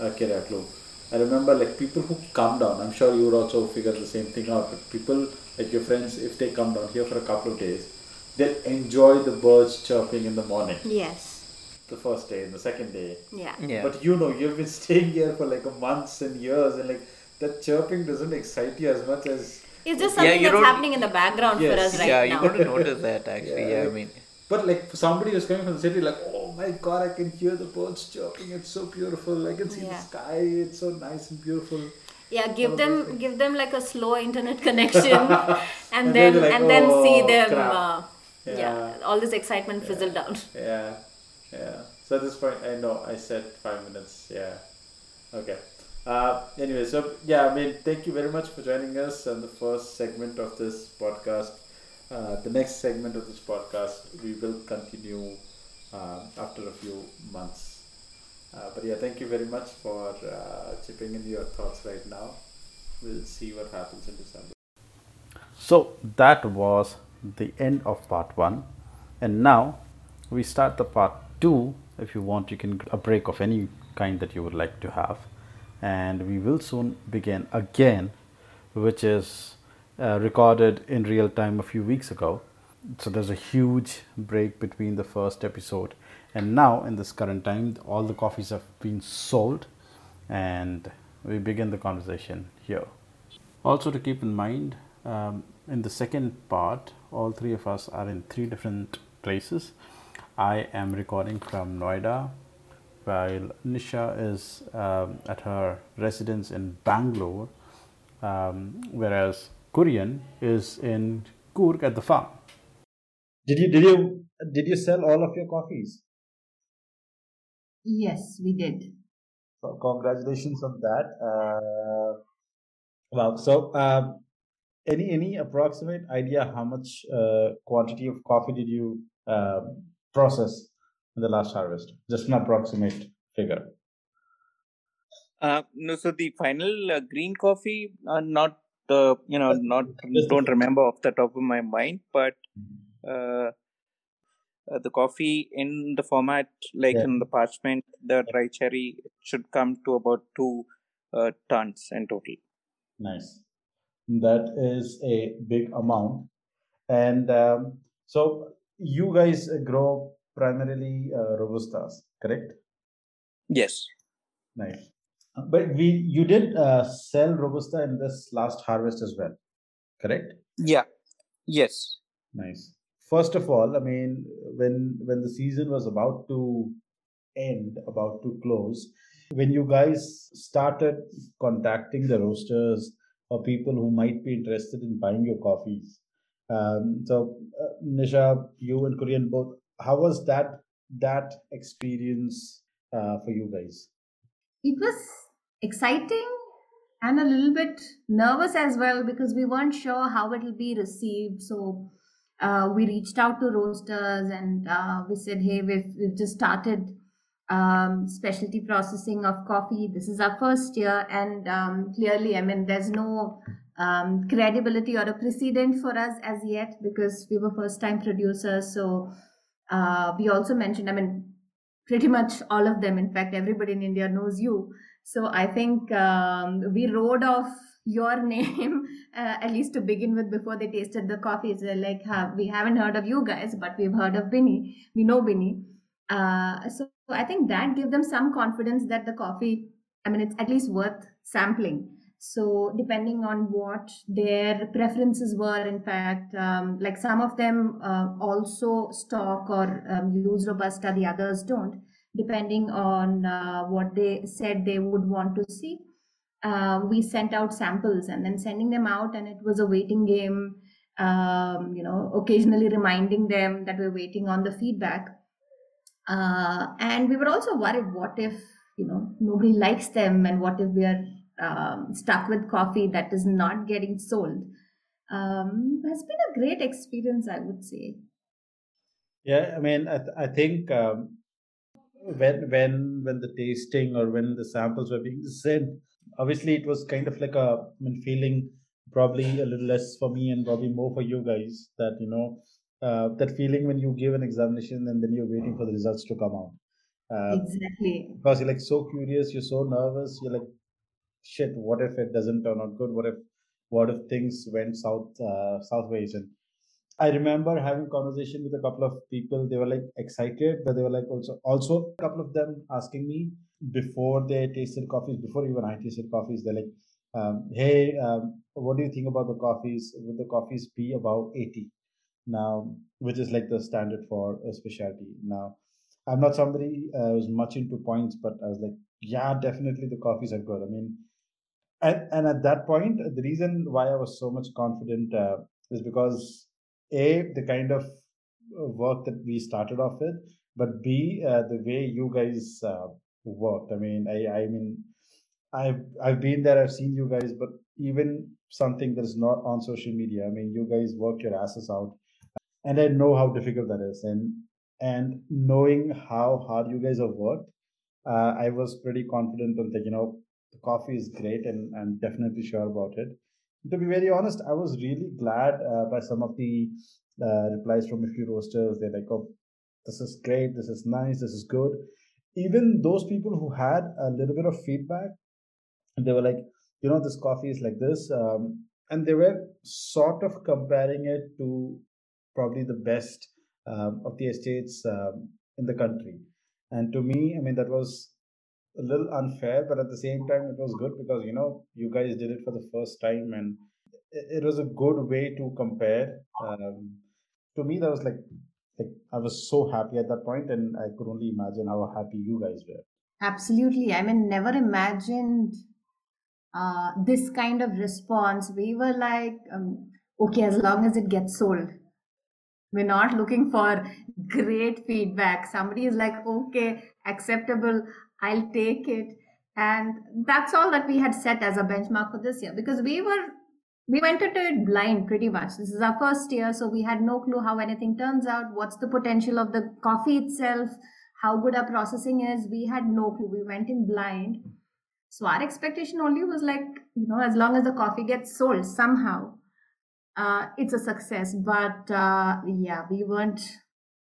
uh, Kere Club. I remember like people who come down, I'm sure you would also figure the same thing out, but people like your friends, if they come down here for a couple of days, they'll enjoy the birds chirping in the morning, Yes. the first day and the second day. Yeah. Yeah. But you know, you've been staying here for like months and years, and like that chirping doesn't excite you as much as. It's just Yeah, something you that's happening in the background for us right yeah, now. you got to notice that actually. Yeah, I mean, But like for somebody who's coming from the city, like, oh my god, I can hear the birds chirping. It's so beautiful. I can see the sky. It's so nice and beautiful. Yeah, give them give them like a slow internet connection, and, And then like, and then see "Oh, them. Uh, yeah. Yeah. all this excitement fizzle down. Yeah, yeah. So at this point, I know I said five minutes. Yeah. Okay. Uh, anyway, so yeah, I mean, thank you very much for joining us on the first segment of this podcast. Uh, the next segment of this podcast we will continue uh, after a few months. Uh, but yeah, thank you very much for uh, chipping in your thoughts right now. We'll see what happens in December. So that was the end of part one, and now we start the part two. If you want, you can a break of any kind that you would like to have, and we will soon begin again, which is uh, recorded in real time a few weeks ago. So there's a huge break between the first episode and now in this current time, all the coffees have been sold, and we begin the conversation here. Also, to keep in mind, um, in the second part, all three of us are in three different places. I am recording from Noida, while Nisha is um, at her residence in Bangalore, um, whereas Kurian is in Coorg at the farm. Did you did you did you sell all of your coffees? Yes, we did. So congratulations on that. Uh, wow. So um, any any approximate idea how much uh, quantity of coffee did you um, process in the last harvest? Just an approximate figure. uh, no. So the final uh, green coffee, uh, not uh, you know, not don't remember off the top of my mind, but uh, uh, the coffee in the format like Yeah. in the parchment, the dry cherry should come to about two uh, tons in total. Nice. That is a big amount. And um, so you guys grow primarily uh, robustas, correct? Yes. Nice. But we you did uh, sell robusta in this last harvest as well, correct? Yeah. Yes. Nice. First of all, I mean, when when the season was about to end, about to close, when you guys started contacting the roasters or people who might be interested in buying your coffees, um, so uh, Nisha, you and Kurian both, how was that that experience uh, for you guys? It was exciting and a little bit nervous as well because we weren't sure how it will be received. So uh, we reached out to roasters and uh, we said, hey, we've, we've just started um, specialty processing of coffee. This is our first year, and um, clearly, I mean, there's no um, credibility or a precedent for us as yet because we were first time producers. So uh, we also mentioned, I mean, pretty much all of them. In fact, everybody in India knows you. So I think um, we rode off your name, uh, at least to begin with, before they tasted the coffee. So like, we haven't heard of you guys, but we've heard of Binny. We know Binny. Uh, so I think that gave them some confidence that the coffee, I mean, it's at least worth sampling. So depending on what their preferences were, in fact, um, like some of them uh, also stock or um, use Robusta, the others don't, depending on uh, what they said they would want to see. Uh, we sent out samples and then sending them out and it was a waiting game um, you know occasionally reminding them that we're waiting on the feedback. Uh, and we were also worried what if you know nobody likes them and what if we are um, stuck with coffee that is not getting sold? Um, has been a great experience i would say. Yeah i mean i, th- I think um, when when when the tasting or when the samples were being sent obviously it was kind of like a I mean, feeling probably a little less for me and probably more for you guys that you know uh, that feeling when you give an examination and then you're waiting for the results to come out. Uh, exactly. because you're like so curious you're so nervous you're like shit what if it doesn't turn out good? What if what if things went south uh, southways? And I remember having conversation with a couple of people. They were like excited, but they were like also also a couple of them asking me before they tasted coffees, before even I tasted coffees, they're like, um, "Hey, um, what do you think about the coffees? Would the coffees be about 80 now, which is like the standard for a specialty now?" I'm not somebody uh, who's much into points, but I was like, "Yeah, definitely the coffees are good." I mean, and, and at that point, the reason why I was so much confident uh, is because a the kind of uh, work that we started off with but b uh, the way you guys uh, worked. I mean i i mean i've i've been there i've seen you guys but even something that's not on social media i mean you guys work your asses out and i know how difficult that is and and knowing how hard you guys have worked uh, i was pretty confident on that you know the coffee is great and i'm definitely sure about it to be very honest, I was really glad uh, by some of the uh, replies from a few roasters. They're like, "Oh, this is great. This is nice. This is good." Even those people who had a little bit of feedback, they were like, "You know, this coffee is like this," um, and they were sort of comparing it to probably the best um, of the estates um, in the country. And to me, I mean, that was a little unfair, but at the same time, it was good because you know you guys did it for the first time, and it, was a good way to compare. Um, to me, that was like, like I was so happy at that point, and I could only imagine how happy you guys were. Absolutely, I mean, never imagined uh, this kind of response. We were like, um, okay, as long as it gets sold. We're not looking for great feedback. Somebody is like, okay, acceptable. I'll take it. And that's all that we had set as a benchmark for this year because we were we went into it blind pretty much. This is our first year, so we had no clue how anything turns out, what's the potential of the coffee itself, how good our processing is. We had no clue. We went in blind. So our expectation only was like, you know, as long as the coffee gets sold somehow, uh, it's a success. But uh, yeah, we weren't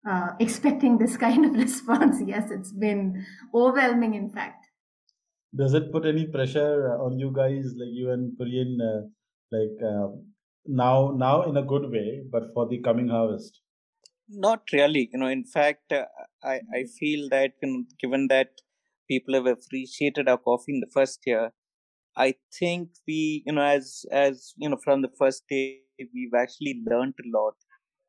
uh, expecting this kind of response. Yes, it's been overwhelming, in fact. Does it put any pressure on you guys, like you and Kurian, uh, like uh, now, now in a good way, but for the coming harvest? Not really. You know, in fact, uh, I I feel that you know, given that people have appreciated our coffee in the first year, I think we, you know, as as you know, from the first day, we've actually learned a lot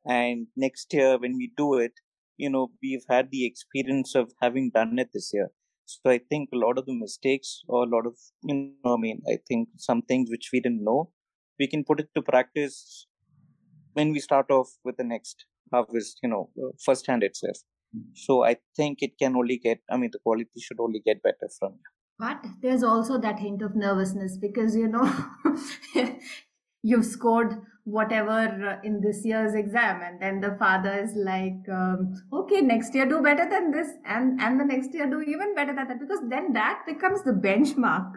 and next year when we do it you know we've had the experience of having done it this year. So i think a lot of the mistakes or a lot of you know i mean i think some things which we didn't know we can put it to practice when we start off with the next harvest you know uh, first hand itself. So i think it can only get i mean the quality should only get better from but there's also that hint of nervousness because you know you've scored whatever uh, in this year's exam. And then the father is like um, okay next year do better than this and and the next year do even better than that because then that becomes the benchmark.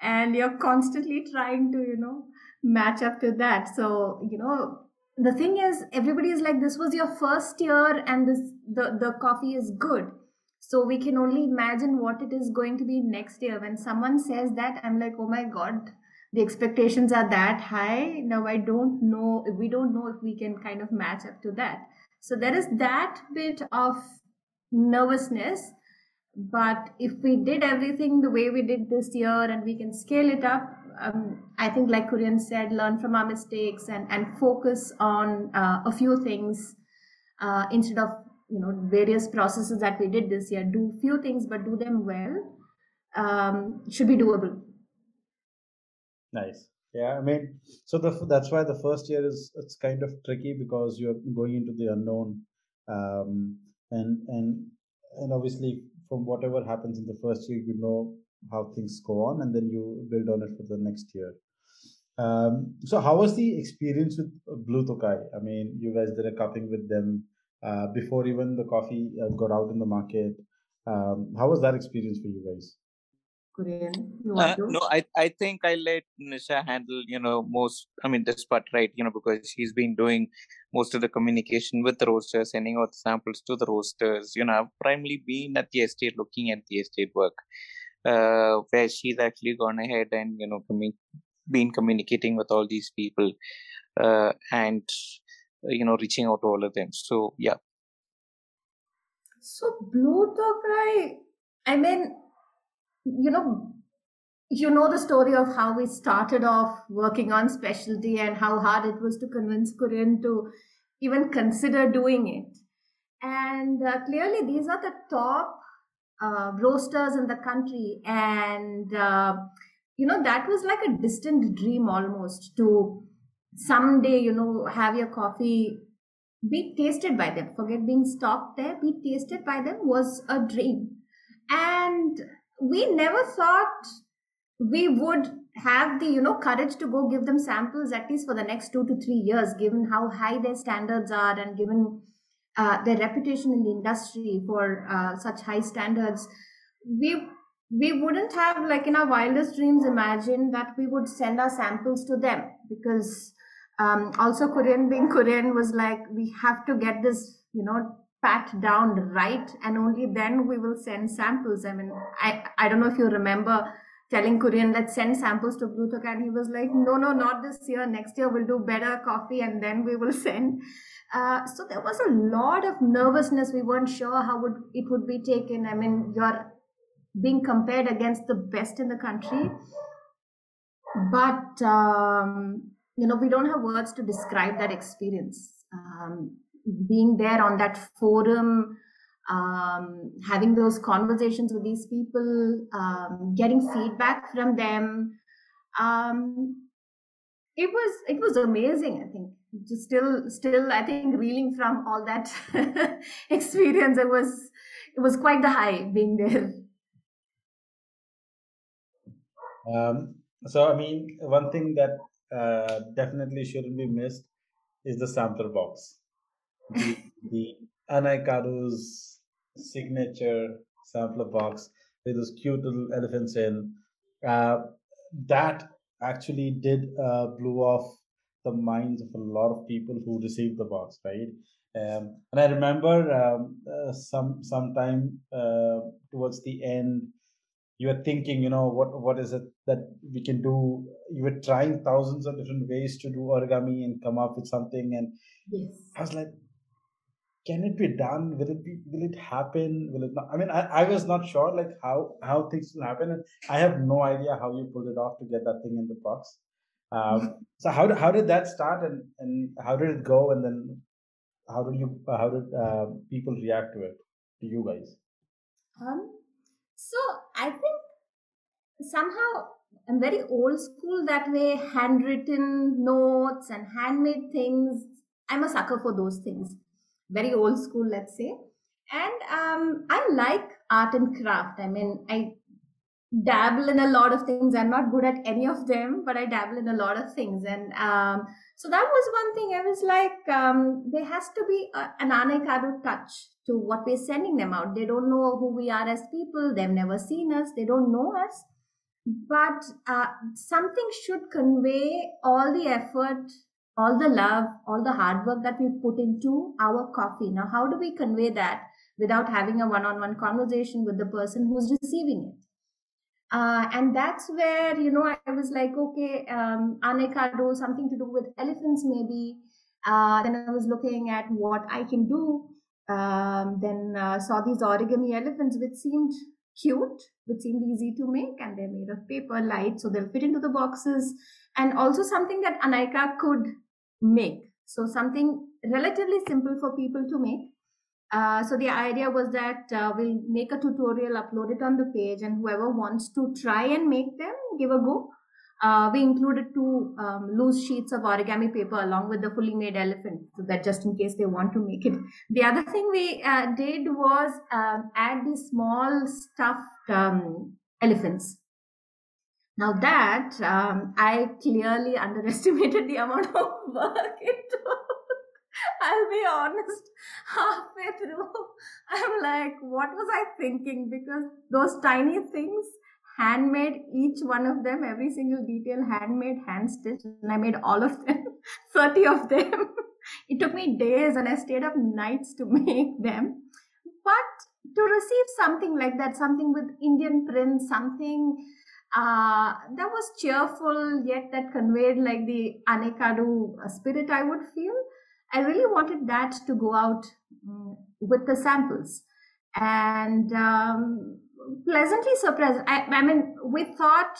And you're constantly trying to you know match up to that. So you know the thing is everybody is like this was your first year and this the the coffee is good. So we can only imagine what it is going to be next year. When someone says that i'm like oh my god the expectations are that high. Now i don't know we don't know if we can kind of match up to that. So there is that bit of nervousness but if we did everything the way we did this year and we can scale it up um, i think like Kurian said learn from our mistakes and and focus on uh, a few things uh, instead of you know various processes that we did this year. Do few things but do them well um, should be doable Nice. Yeah, I mean, so the that's why the first year is it's kind of tricky because you're going into the unknown, um, and and and obviously from whatever happens in the first year, you know how things go on, and then you build on it for the next year. Um, so how was the experience with Blue Tokai? I mean, you guys did a cupping with them uh, before even the coffee uh, got out in the market. Um, how was that experience for you guys? Kurian, you Uh, want to? no, I I think I let Nisha handle, you know, most. I mean, this part, right? You know, because she's been doing most of the communication with the roasters, sending out samples to the roasters. You know, I've primarily been at the estate, looking at the estate work, uh, where she's actually gone ahead and you know, been communicating with all these people, uh, and uh, you know, reaching out to all of them. So yeah, So Blue Tokai, I mean, you know, you know the story of how we started off working on specialty and how hard it was to convince Kurian to even consider doing it. And uh, clearly, these are the top uh, roasters in the country, and uh, you know that was like a distant dream almost to someday, you know, have your coffee be tasted by them. Forget being stopped there, be tasted by them was a dream. And we never thought we would have the you know courage to go give them samples at least for the next two to three years given how high their standards are and given uh, their reputation in the industry for uh, such high standards. We we wouldn't have like in our wildest dreams imagined that we would send our samples to them because um, also Kurian being Kurian was like we have to get this you know pat down right and only then we will send samples. I mean i i don't know if you remember telling Kurian let's send samples to blue Tokai," and he was like no no not this year. Next year we'll do better coffee and then we will send. Uh, so there was a lot of nervousness. We weren't sure how would it would be taken. I mean you're being compared against the best in the country. But um, you know we don't have words to describe that experience. Um, being there on that forum um, having those conversations with these people um, getting feedback from them um, it was it was amazing i think just still still i think reeling from all that experience it was it was quite the high being there Um, so, I mean, one thing that uh, definitely shouldn't be missed is the sampler box. The, the Anaikaru's signature sampler box with those cute little elephants in. Uh, that actually did uh, blew off the minds of a lot of people who received the box, right? Um, and I remember um, uh, some sometime uh, towards the end, you were thinking, you know, what what is it that we can do? You were trying thousands of different ways to do origami and come up with something, and yes I was like, can it be done? Will it be? Will it happen? Will it not? I mean, I, I was not sure like how how things will happen, and I have no idea how you pulled it off to get that thing in the box. Um, so how did how did that start, and and how did it go, and then how did you uh, how did uh, people react to it to you guys? Um, so I think somehow I'm very old school that way, handwritten notes and handmade things. I'm a sucker for those things. Very old school, let's say. And um, I like art and craft. I mean, I dabble in a lot of things. I'm not good at any of them, but I dabble in a lot of things. And um, so that was one thing. I was like, um, there has to be a, an Anaikaru touch to what we're sending them out. They don't know who we are as people. They've never seen us. They don't know us. But uh, something should convey all the effort, all the love, all the hard work that we've put into our coffee. Now, how do we convey that without having a one on one conversation with the person who's receiving it? Uh, and that's where, you know, I was like, okay, um, Anaikaru, something to do with elephants, maybe. Uh, then I was looking at what I can do. Um, then uh, saw these origami elephants, which seemed cute, which seemed easy to make, and they're made of paper, light, so they'll fit into the boxes. And also something that Anaika could make. So something relatively simple for people to make. Uh, so the idea was that uh, we'll make a tutorial, upload it on the page, and whoever wants to try and make them, give a go. Uh, we included two um, loose sheets of origami paper along with the fully made elephant, so that just in case they want to make it. The other thing we uh, did was um, add these small stuffed um, elephants. Now that um, I clearly underestimated the amount of work it took. I'll be honest, halfway through, I'm like, what was I thinking? Because those tiny things handmade each one of them every single detail handmade hand stitched and i made all of them 30 of them it took me days and i stayed up nights to make them but to receive something like that something with indian print something uh, that was cheerful yet that conveyed like the Anaikaru spirit i would feel i really wanted that to go out um, with the samples and um, pleasantly surprised. I, I mean, we thought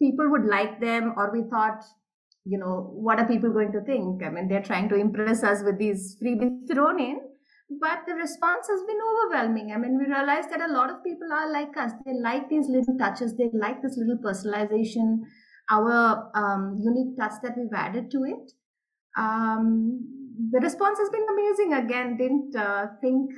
people would like them, or we thought, you know, what are people going to think? I mean, they're trying to impress us with these freebies thrown in, but the response has been overwhelming. I mean, we realized that a lot of people are like us. They like these little touches, they like this little personalization, our um, unique touch that we've added to it. Um, the response has been amazing. Again, didn't uh, think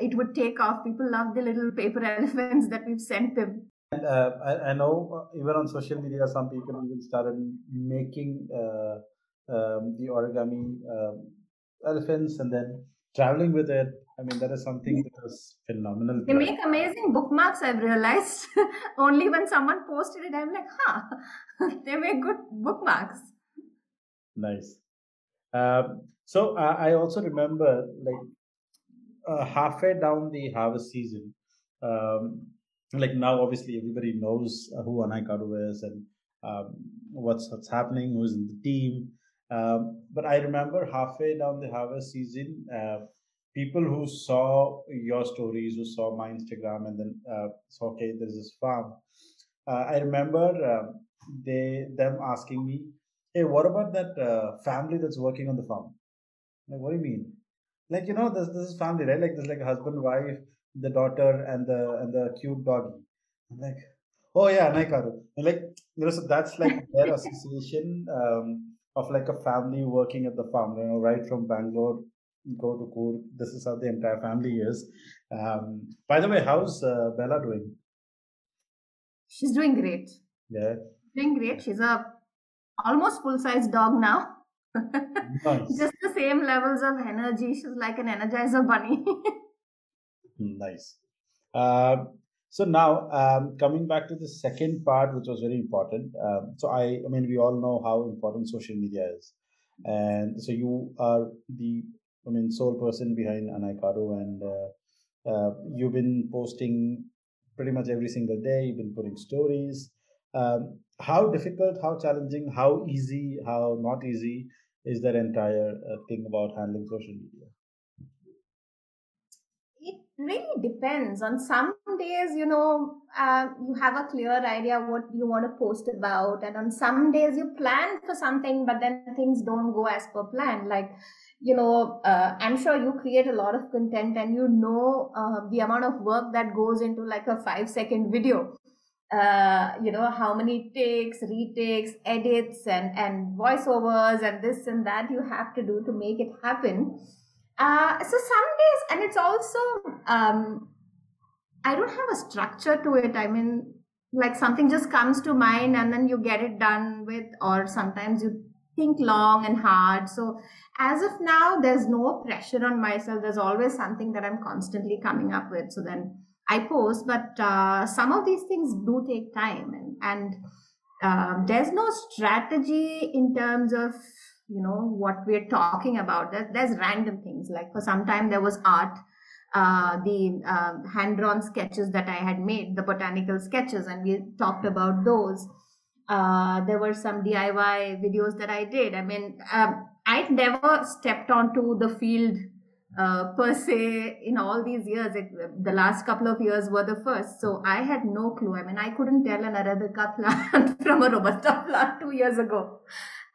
it would take off. People love the little paper elephants that we've sent them. And uh, I, I, know uh, even on social media, some people even started making uh, um, the origami um, elephants and then traveling with it. I mean, that is something that was phenomenal. They make amazing bookmarks, I've realized. Only when someone posted it, I'm like, huh, they make good bookmarks. Nice. Um, so uh, I also remember, like, uh, halfway down the harvest season, um, like now obviously everybody knows uh, who Anaikaru is and um, what's what's happening, who's in the team. Um, but I remember halfway down the harvest season, uh, people who saw your stories, who saw my Instagram, and then uh, saw okay, there's this farm. Uh, I remember um, they them asking me, "Hey, what about that uh, family that's working on the farm?" Like, what do you mean? like you know this this is family right like this like a husband wife the daughter and the and the cute doggy I'm like oh yeah naikaru like you know so that's like their association um, of like a family working at the farm you know right from bangalore go to Coorg. this is how the entire family is um, by the way how's uh, bella doing she's doing great yeah doing great she's a almost full size dog now nice. Just the same levels of energy. She's like an energizer bunny. nice. Uh, so now um, coming back to the second part, which was very important. Um, so I, I mean, we all know how important social media is, and so you are the, I mean, sole person behind Anaikaru, and uh, uh, you've been posting pretty much every single day. You've been putting stories. Um, how difficult, how challenging, how easy, how not easy is that entire uh, thing about handling social media? Really depends. On some days, you know, uh, you have a clear idea what you want to post about, and on some days you plan for something, but then things don't go as per plan. Like, you know, uh, I'm sure you create a lot of content, and you know uh, the amount of work that goes into like a five second video uh, you know how many takes retakes edits and and voiceovers and this and that you have to do to make it happen uh, so some days and it's also um, i don't have a structure to it. I mean like something just comes to mind and then you get it done with or sometimes you think long and hard. So as of now there's no pressure on myself. There's always something that i'm constantly coming up with. So then I post, but uh, some of these things do take time, and, and uh, there's no strategy in terms of you know what we're talking about. There's, there's random things like for some time there was art. uh, the uh, hand-drawn sketches that I had made, the botanical sketches, and we talked about those. Uh, there were some DIY videos that I did. I mean, um, I'd never stepped onto the field uh, per se in all these years. It, the last couple of years were the first, so I had no clue. I mean, I couldn't tell an Arabica plant from a robusta plant two years ago.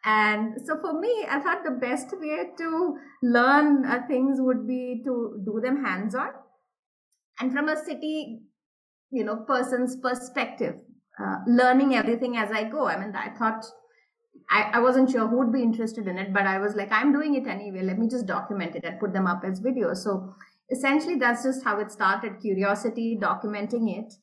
And so for me, I thought the best way to learn uh, things would be to do them hands on and from a city, you know, person's perspective, uh, learning everything as I go. I mean, I thought I, I wasn't sure who would be interested in it, but I was like, I'm doing it anyway. Let me just document it and put them up as videos. So essentially, that's just how it started curiosity, documenting it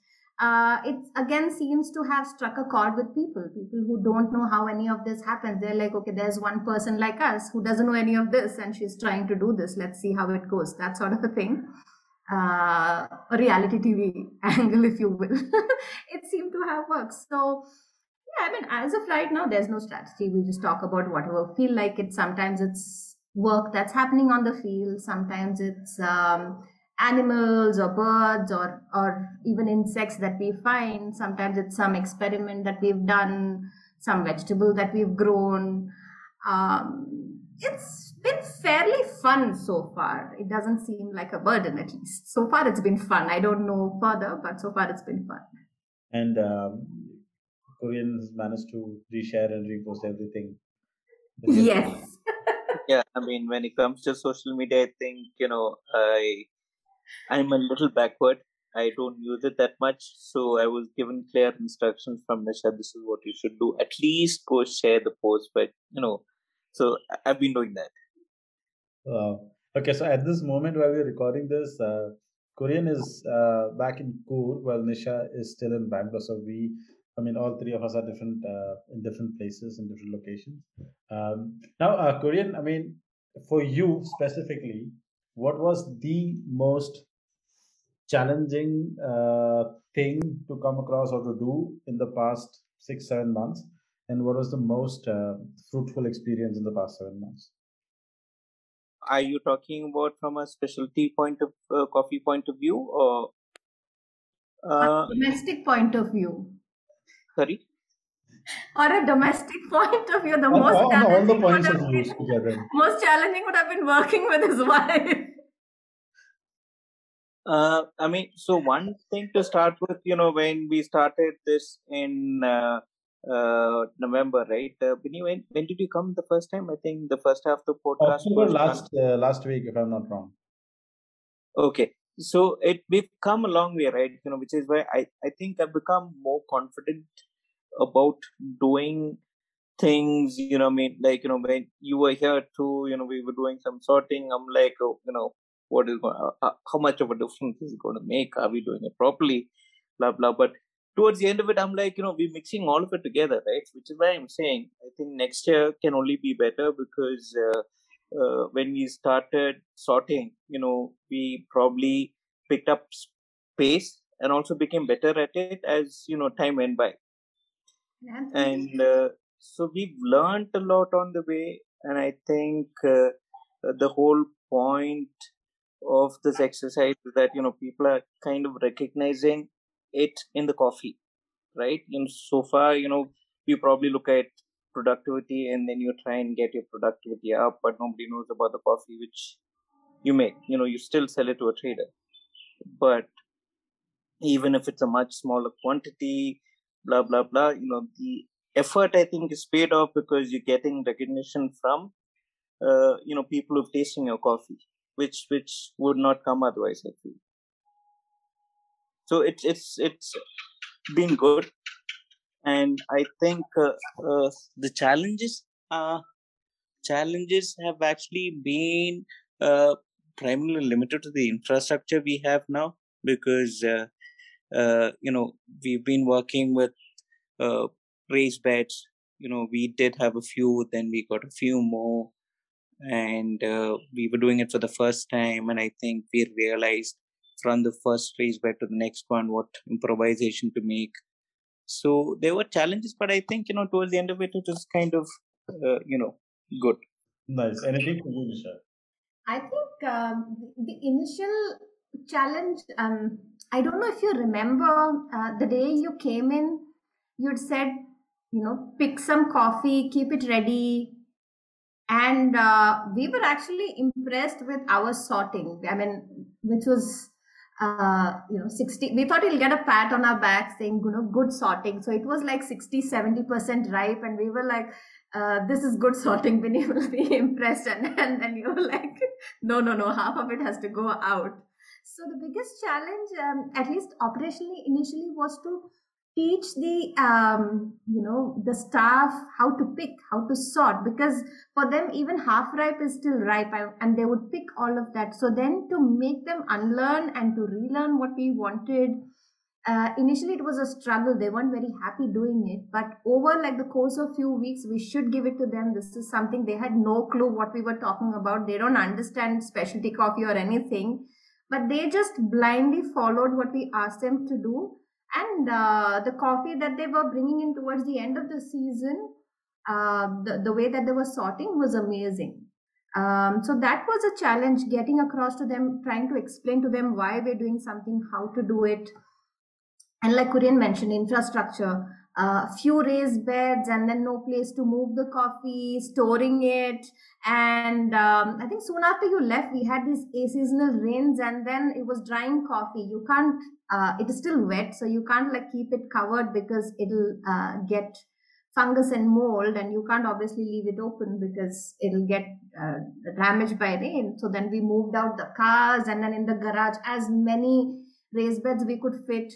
uh, it again seems to have struck a chord with people people who don't know how any of this happens. They're like okay there's one person like us who doesn't know any of this and she's trying to do this. Let's see how it goes. That sort of a thing. Uh, a reality tv angle if you will. It seemed to have worked. So yeah i mean as of right now there's no strategy. We just talk about whatever feel like it. Sometimes it's work that's happening on the field. Sometimes it's um, animals or birds or or even insects that we find. Sometimes it's some experiment that we've done some vegetable that we've grown. Um, it's been fairly fun so far. It doesn't seem like a burden at least. So far it's been fun. I don't know further but so far it's been fun. And um, Kurian has managed to reshare and repost everything. Yes. Yeah i mean when it comes to social media i think you know i I'm a little backward. I don't use it that much. So I was given clear instructions from Nisha. This is what you should do. At least go share the post. But you know, so I've been doing that. Uh, okay, so at this moment while we're recording this, uh, Kurian is uh, back in Coorg while Nisha is still in Bangalore. So we, I mean, all three of us are different uh, in different places in different locations. Um, now, uh, Kurian, I mean, for you specifically, what was the most challenging uh, thing to come across or to do in the past six seven months and what was the most uh, fruitful experience in the past seven months are you talking about from a specialty point of uh, coffee point of view or uh, domestic point of view sorry or a domestic point of view, the all, most all, all the points of view together. Most challenging would have been working with his wife. Uh, I mean, so one thing to start with, you know, when we started this in uh, uh, November, right? Uh, when, you, when when did you come the first time? I think the first half of the podcast October last uh, last week, if I'm not wrong. Okay, so it we've come a long way, right? You know, which is why I I think I've become more confident about doing things you know i mean like you know when you were here too you know we were doing some sorting i'm like oh, you know what is going uh, uh, how much of a difference is it going to make? Are we doing it properly? Blah blah. But towards the end of it i'm like you know we're mixing all of it together right? Which is why i'm saying i think next year can only be better because uh, uh, when we started sorting you know we probably picked up space and also became better at it as you know time went by. And uh, so we've learned a lot on the way. And i think uh, the whole point of this exercise is that you know people are kind of recognizing it in the coffee right? And so far you know you probably look at productivity and then you try and get your productivity up but nobody knows about the coffee which you make. You know you still sell it to a trader. But even if it's a much smaller quantity blah blah blah you know the effort i think is paid off because you're getting recognition from uh, you know people who've tasting your coffee which which would not come otherwise i feel. So it's it's it's been good. And i think uh, uh, the challenges uh challenges have actually been uh, primarily limited to the infrastructure we have now because uh, uh, you know, we've been working with uh, raised beds. You know, we did have a few, then we got a few more, and uh, we were doing it for the first time. And I think we realized from the first phase bed to the next one what improvisation to make. So there were challenges, but I think you know towards the end of it, it was kind of uh, you know good. Nice. Anything for you, Nisha? I think um, the initial challenge. Um, I don't know if you remember uh, the day you came in. You'd said, you know, pick some coffee, keep it ready, and uh, we were actually impressed with our sorting. I mean, which was uh, you know 60 we thought we'll get a pat on our back saying you know good sorting. So it was like 60 70% ripe and we were like uh, this is good sorting. You will be impressed. And, and then you were like no no no half of it has to go out. So the biggest challenge um, at least operationally initially was to teach the um, you know the staff how to pick how to sort because for them even half ripe is still ripe and they would pick all of that. So then to make them unlearn and to relearn what we wanted uh, initially it was a struggle. They weren't very happy doing it but over like the course of few weeks we should give it to them. This is something they had no clue what we were talking about. They don't understand specialty coffee or anything but they just blindly followed what we asked them to do and uh, the coffee that they were bringing in towards the end of the season uh, the, the way that they were sorting was amazing. Um, so that was a challenge getting across to them trying to explain to them why we're doing something how to do it. And like Kurian mentioned infrastructure uh, few raised beds and then no place to move the coffee, storing it. And um, I think soon after you left, we had these seasonal rains and then it was drying coffee. You can't, uh, it is still wet, so you can't like keep it covered because it'll uh, get fungus and mold and you can't obviously leave it open because it'll get uh, damaged by rain. So then we moved out the cars and then in the garage, as many raised beds we could fit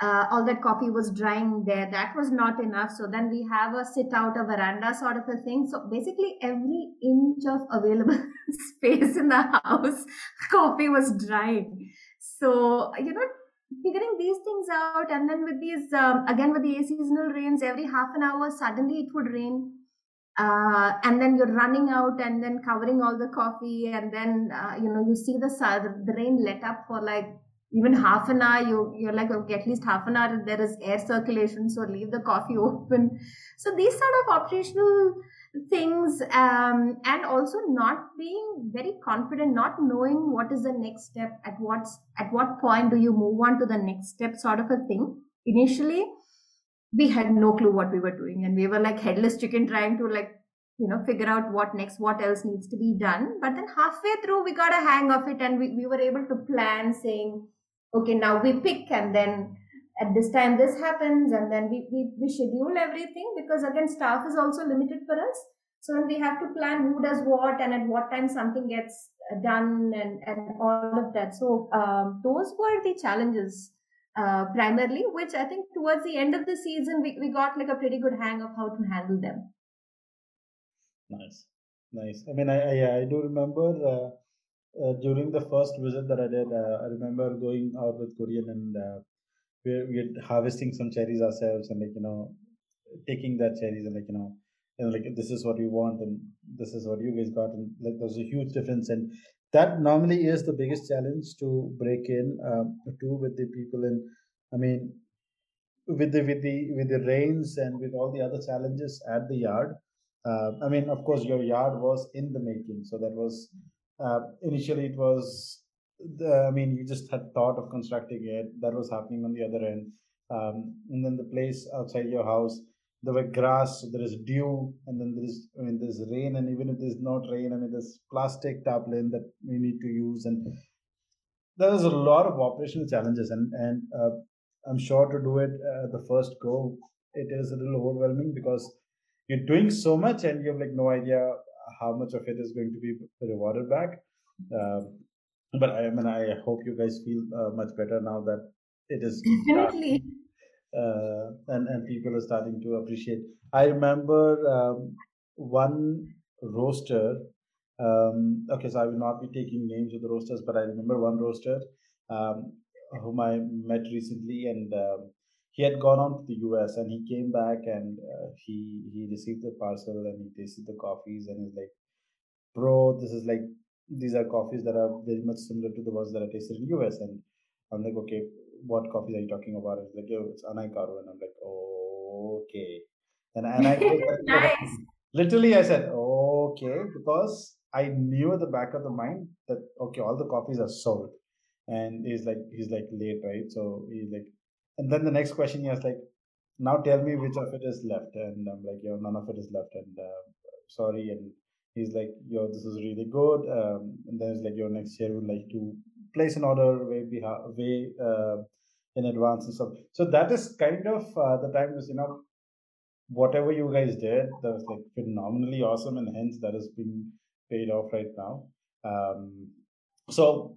uh, all that coffee was drying there. That was not enough. So then we have a sit out, a veranda sort of a thing. So basically, every inch of available space in the house, coffee was drying. So, you know, figuring these things out, and then with these, um, again, with the seasonal rains, every half an hour, suddenly it would rain. Uh, and then you're running out and then covering all the coffee and then uh, you know you see the sun the rain let up for like even half an hour you you're like okay at least half an hour there is air circulation so leave the coffee open. So these sort of operational things um, and also not being very confident not knowing what is the next step at what at what point do you move on to the next step sort of a thing. Initially we had no clue what we were doing and we were like headless chicken trying to like you know figure out what next what else needs to be done. But then halfway through we got a hang of it and we, we were able to plan saying okay now we pick and then at this time this happens and then we, we, we schedule everything because again staff is also limited for us. So we have to plan who does what and at what time something gets done and, and all of that. So um, those were the challenges uh, primarily which i think towards the end of the season we, we got like a pretty good hang of how to handle them. Nice. Nice. I mean i i, I do remember uh, uh, during the first visit that I did, uh, I remember going out with Kurian and uh, we're, we're harvesting some cherries ourselves and like you know taking that cherries and like you know and like this is what we want and this is what you guys got and like there's a huge difference. And that normally is the biggest challenge to break in um, to with the people and I mean with the with the with the rains and with all the other challenges at the yard. Uh, I mean of course your yard was in the making so that was uh, initially it was the, i mean you just had thought of constructing it. That was happening on the other end. Um, and then the place outside your house there were grass so there is dew and then there is i mean there's rain. And even if there's not rain i mean there's plastic tarpaulin that we need to use. And there's a lot of operational challenges. And and uh, i'm sure to do it uh, the first go it is a little overwhelming because you're doing so much and you have like no idea how much of it is going to be rewarded back. Um, but I mean, I hope you guys feel uh, much better now that it is definitely, uh, and and people are starting to appreciate. I remember um, one roaster. Um, okay, so I will not be taking names of the roasters, but I remember one roaster um, whom I met recently, and um, he had gone on to the US and he came back and uh, he he received the parcel and he tasted the coffees and he's like, bro, this is like these are coffees that are very much similar to the ones that I tasted in US and I'm like, okay, what coffees are you talking about? It's like, yo, it's Anaikaru and I'm like, oh, okay. And and I nice. literally I said, okay, because I knew at the back of the mind that okay, all the coffees are sold and he's like he's like late, right? So he's like, and then the next question he has like, now tell me which of it is left, and I'm like, yo, none of it is left, and uh, sorry, and he's like, yo, this is really good, um, and then he's like, yo, next year we'd like to place an order way beha- way uh, in advance and stuff. So that is kind of uh, the time was you know whatever you guys did that was like phenomenally awesome and hence that is being paid off right now. Um, so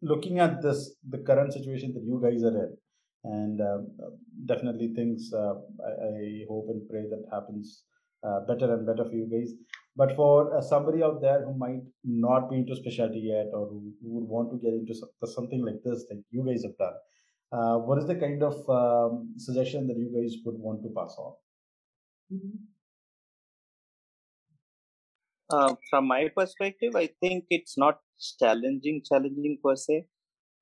looking at this the current situation that you guys are in and um, definitely things uh, I, I, hope and pray that happens uh, better and better for you guys but for uh, somebody out there who might not be into specialty yet or who, who would want to get into something like this like you guys have done uh, what is the kind of um, suggestion that you guys would want to pass on Mm-hmm. Uh, from my perspective, I think it's not challenging, challenging per se.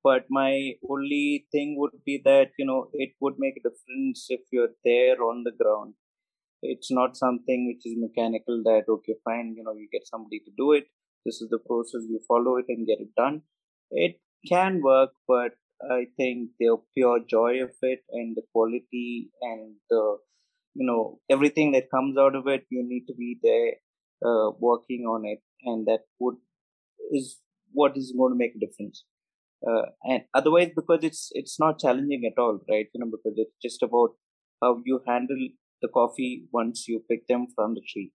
But my only thing would be that you know it would make a difference if you're there on the ground. It's not something which is mechanical. That okay, fine, you know, you get somebody to do it. This is the process. You follow it and get it done. It can work, but I think the pure joy of it and the quality and the you know everything that comes out of it you need to be there uh, working on it and that would is what is going to make a difference uh, and otherwise because it's it's not challenging at all right? You know because it's just about how you handle the coffee once you pick them from the tree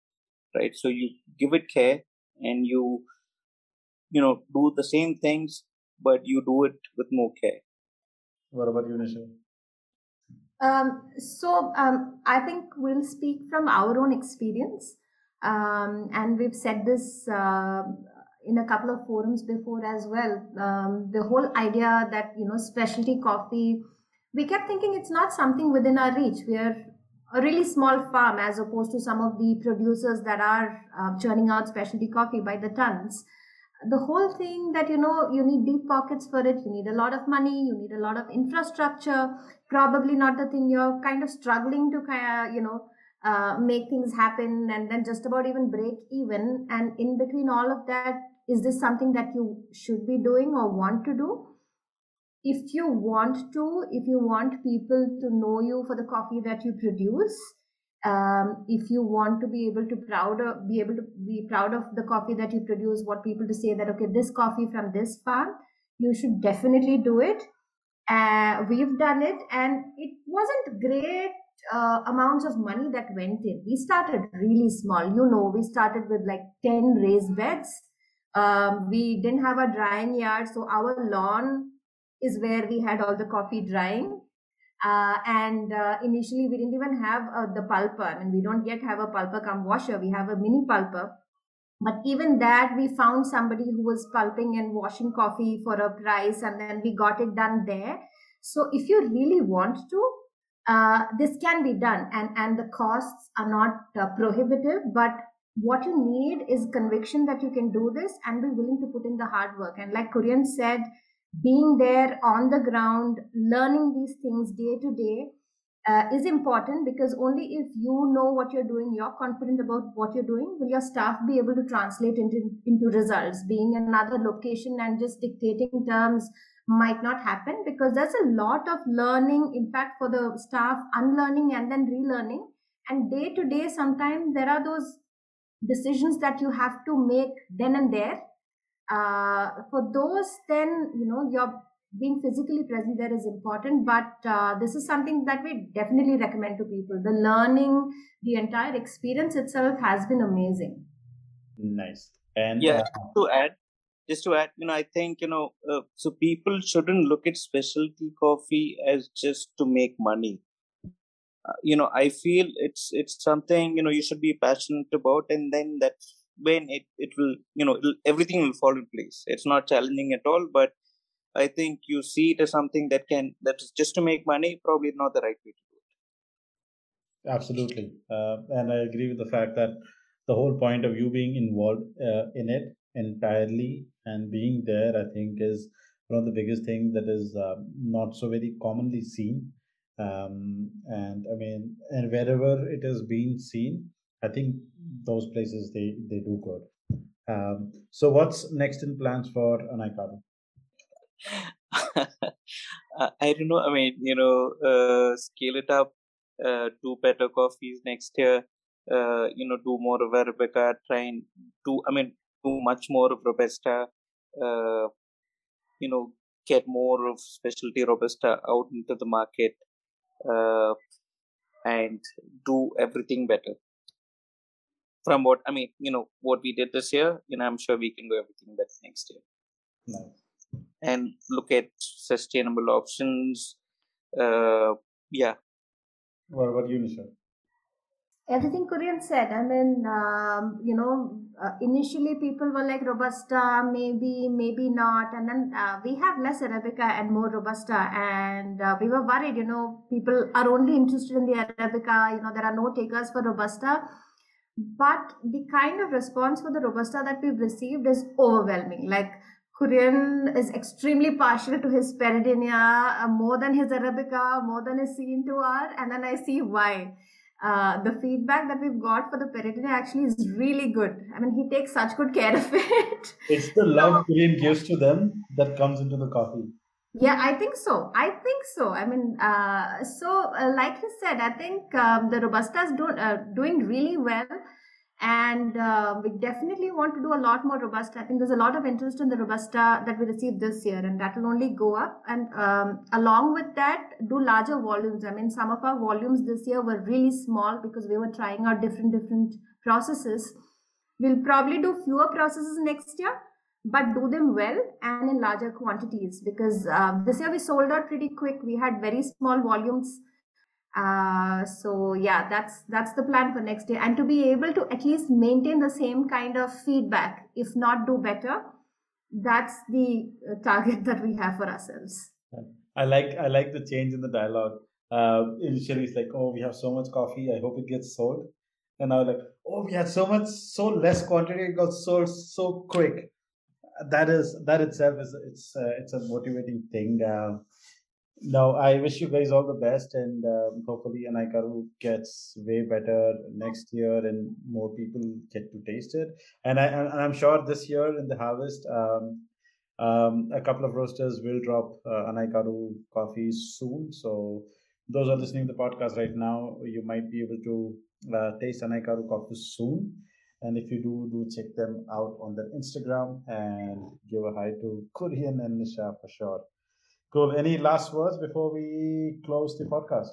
right? So you give it care and you you know do the same things but you do it with more care. What about you nisha? Um, so um, I think we'll speak from our own experience, um, and we've said this uh, in a couple of forums before as well. Um, the whole idea that you know specialty coffee, we kept thinking it's not something within our reach. We are a really small farm as opposed to some of the producers that are uh, churning out specialty coffee by the tons the whole thing that you know you need deep pockets for it you need a lot of money you need a lot of infrastructure probably not the thing you're kind of struggling to kind of you know uh, make things happen and then just about even break even and in between all of that is this something that you should be doing or want to do? If you want to if you want people to know you for the coffee that you produce um, if you want to be able to proud of, be able to be proud of the coffee that you produce want people to say that okay this coffee from this farm you should definitely do it. Uh, we've done it and it wasn't great uh, amounts of money that went in. We started really small. You know we started with like 10 raised beds um, we didn't have a drying yard so our lawn is where we had all the coffee drying uh, and uh, initially, we didn't even have uh, the pulper. I mean, we don't yet have a pulper cum washer. We have a mini pulper. But even that, we found somebody who was pulping and washing coffee for a price, and then we got it done there. So, if you really want to, uh, this can be done, and and the costs are not uh, prohibitive. But what you need is conviction that you can do this and be willing to put in the hard work. And like Kurian said, being there on the ground, learning these things day to day uh, is important because only if you know what you're doing, you're confident about what you're doing, will your staff be able to translate into, into results. Being in another location and just dictating terms might not happen because there's a lot of learning, in fact, for the staff, unlearning and then relearning. And day to day, sometimes there are those decisions that you have to make then and there uh, for those, then you know your being physically present there is important. But uh, this is something that we definitely recommend to people. The learning, the entire experience itself has been amazing. Nice. And yeah, uh, to add, just to add, you know, I think you know, uh, so people shouldn't look at specialty coffee as just to make money. You know, I feel it's it's something you know you should be passionate about, and then that when it, it will you know everything will fall in place. It's not challenging at all but i think you see it as something that can that's just to make money probably not the right way to do it. Absolutely. Uh, and i agree with the fact that the whole point of you being involved uh, in it entirely and being there i think is one of the biggest things that is uh, not so very commonly seen um, and i mean and wherever it has been seen I think those places they they do good. Um, so what's next in plans for Anaikaru? I don't know. I mean, you know, uh, scale it up, uh, do better coffees next year. Uh, you know, do more of Arabica. Try and do. I mean, do much more of Robusta. Uh, you know, get more of specialty Robusta out into the market, uh, and do everything better. From what I mean, you know, what we did this year, you know, I'm sure we can do everything better next year. Nice. And look at sustainable options. Uh, yeah, What about you, Nisha? everything Kurian said. I mean, um, you know, uh, initially people were like Robusta, maybe, maybe not. And then uh, we have less Arabica and more Robusta. And uh, we were worried, you know, people are only interested in the Arabica, you know, there are no takers for Robusta. But the kind of response for the Robusta that we've received is overwhelming. Like, Kurian is extremely partial to his Peridinia, uh, more than his Arabica, more than his C2R, and then I see why. Uh, the feedback that we've got for the Peridinia actually is really good. I mean, he takes such good care of it. It's the love Kurian gives to them that comes into the coffee. Yeah, I think so. I think so. I mean, uh, so uh, like you said, I think um, the robustas is do, uh, doing really well. And uh, we definitely want to do a lot more Robusta. I think there's a lot of interest in the Robusta that we received this year, and that will only go up. And um, along with that, do larger volumes. I mean, some of our volumes this year were really small because we were trying out different, different processes. We'll probably do fewer processes next year, but do them well and in larger quantities because uh, this year we sold out pretty quick. We had very small volumes. Uh, so yeah, that's that's the plan for next year, and to be able to at least maintain the same kind of feedback, if not do better, that's the uh, target that we have for ourselves. I like I like the change in the dialogue. Uh, initially, it's like, oh, we have so much coffee. I hope it gets sold. And now, like, oh, we had so much, so less quantity. It got sold so quick. That is that itself is it's uh, it's a motivating thing. Uh, no, I wish you guys all the best, and um, hopefully Anaikaru gets way better next year, and more people get to taste it. And I and I'm sure this year in the harvest, um, um, a couple of roasters will drop uh, Anaikaru coffees soon. So those are listening to the podcast right now, you might be able to uh, taste Anaikaru coffee soon. And if you do, do check them out on their Instagram and give a hi to Kurian and Nisha for sure. Cool. Any last words before we close the podcast?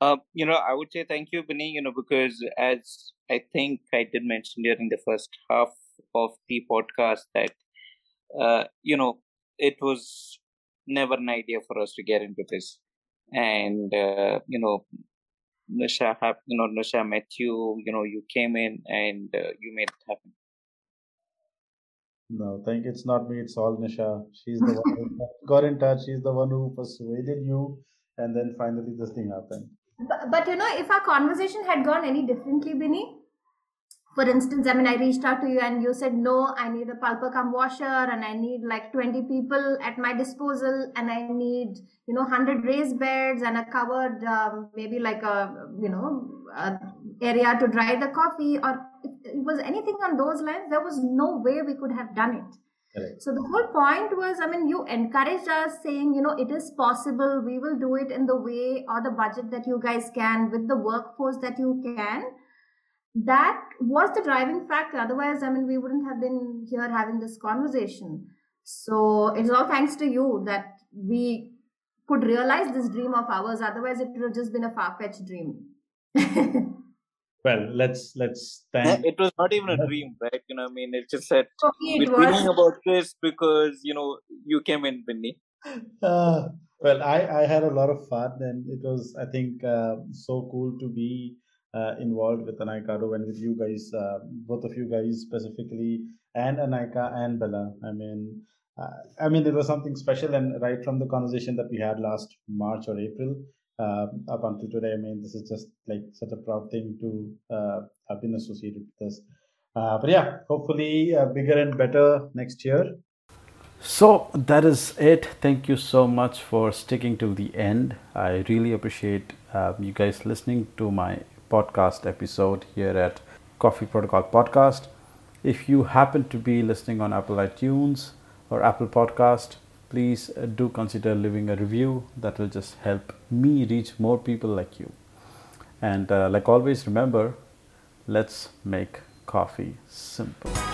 Uh, you know, I would say thank you, Binny, you know, because as I think I did mention during the first half of the podcast that, uh, you know, it was never an idea for us to get into this. And, uh, you know, Nisha, you know, Nisha met you, you know, you came in and uh, you made it happen. No, thank it's not me, it's all Nisha. She's the one who got in touch, she's the one who persuaded you, and then finally this thing happened. But, but you know, if our conversation had gone any differently, Binny, for instance, I mean, I reached out to you and you said, no, I need a pulper cum washer and I need like 20 people at my disposal and I need, you know, 100 raised beds and a covered, um, maybe like a, you know, area to dry the coffee or if it was anything on those lines, there was no way we could have done it. Correct. So the whole point was, I mean, you encouraged us saying, you know, it is possible. We will do it in the way or the budget that you guys can with the workforce that you can. That was the driving factor. Otherwise, I mean, we wouldn't have been here having this conversation. So it's all thanks to you that we could realize this dream of ours. Otherwise, it would have just been a far fetched dream. Well, let's let's thank It was not even a dream, right? You know, I mean, it's just that For me, we're it dreaming about this because, you know, you came in, Binny. Uh, well, I, I had a lot of fun, and it was, I think, uh, so cool to be uh, involved with Anaikaru and with you guys, uh, both of you guys specifically, and Anaika and Bella. I mean, uh, I mean, it was something special, and right from the conversation that we had last March or April uh, up until today, I mean, this is just like such a proud thing to uh, have been associated with this. Uh, but yeah, hopefully uh, bigger and better next year. So that is it. Thank you so much for sticking to the end. I really appreciate uh, you guys listening to my podcast episode here at Coffee Protocol Podcast. If you happen to be listening on Apple iTunes or Apple Podcast, please uh, do consider leaving a review. That will just help me reach more people like you. And uh, like always, remember let's make coffee simple.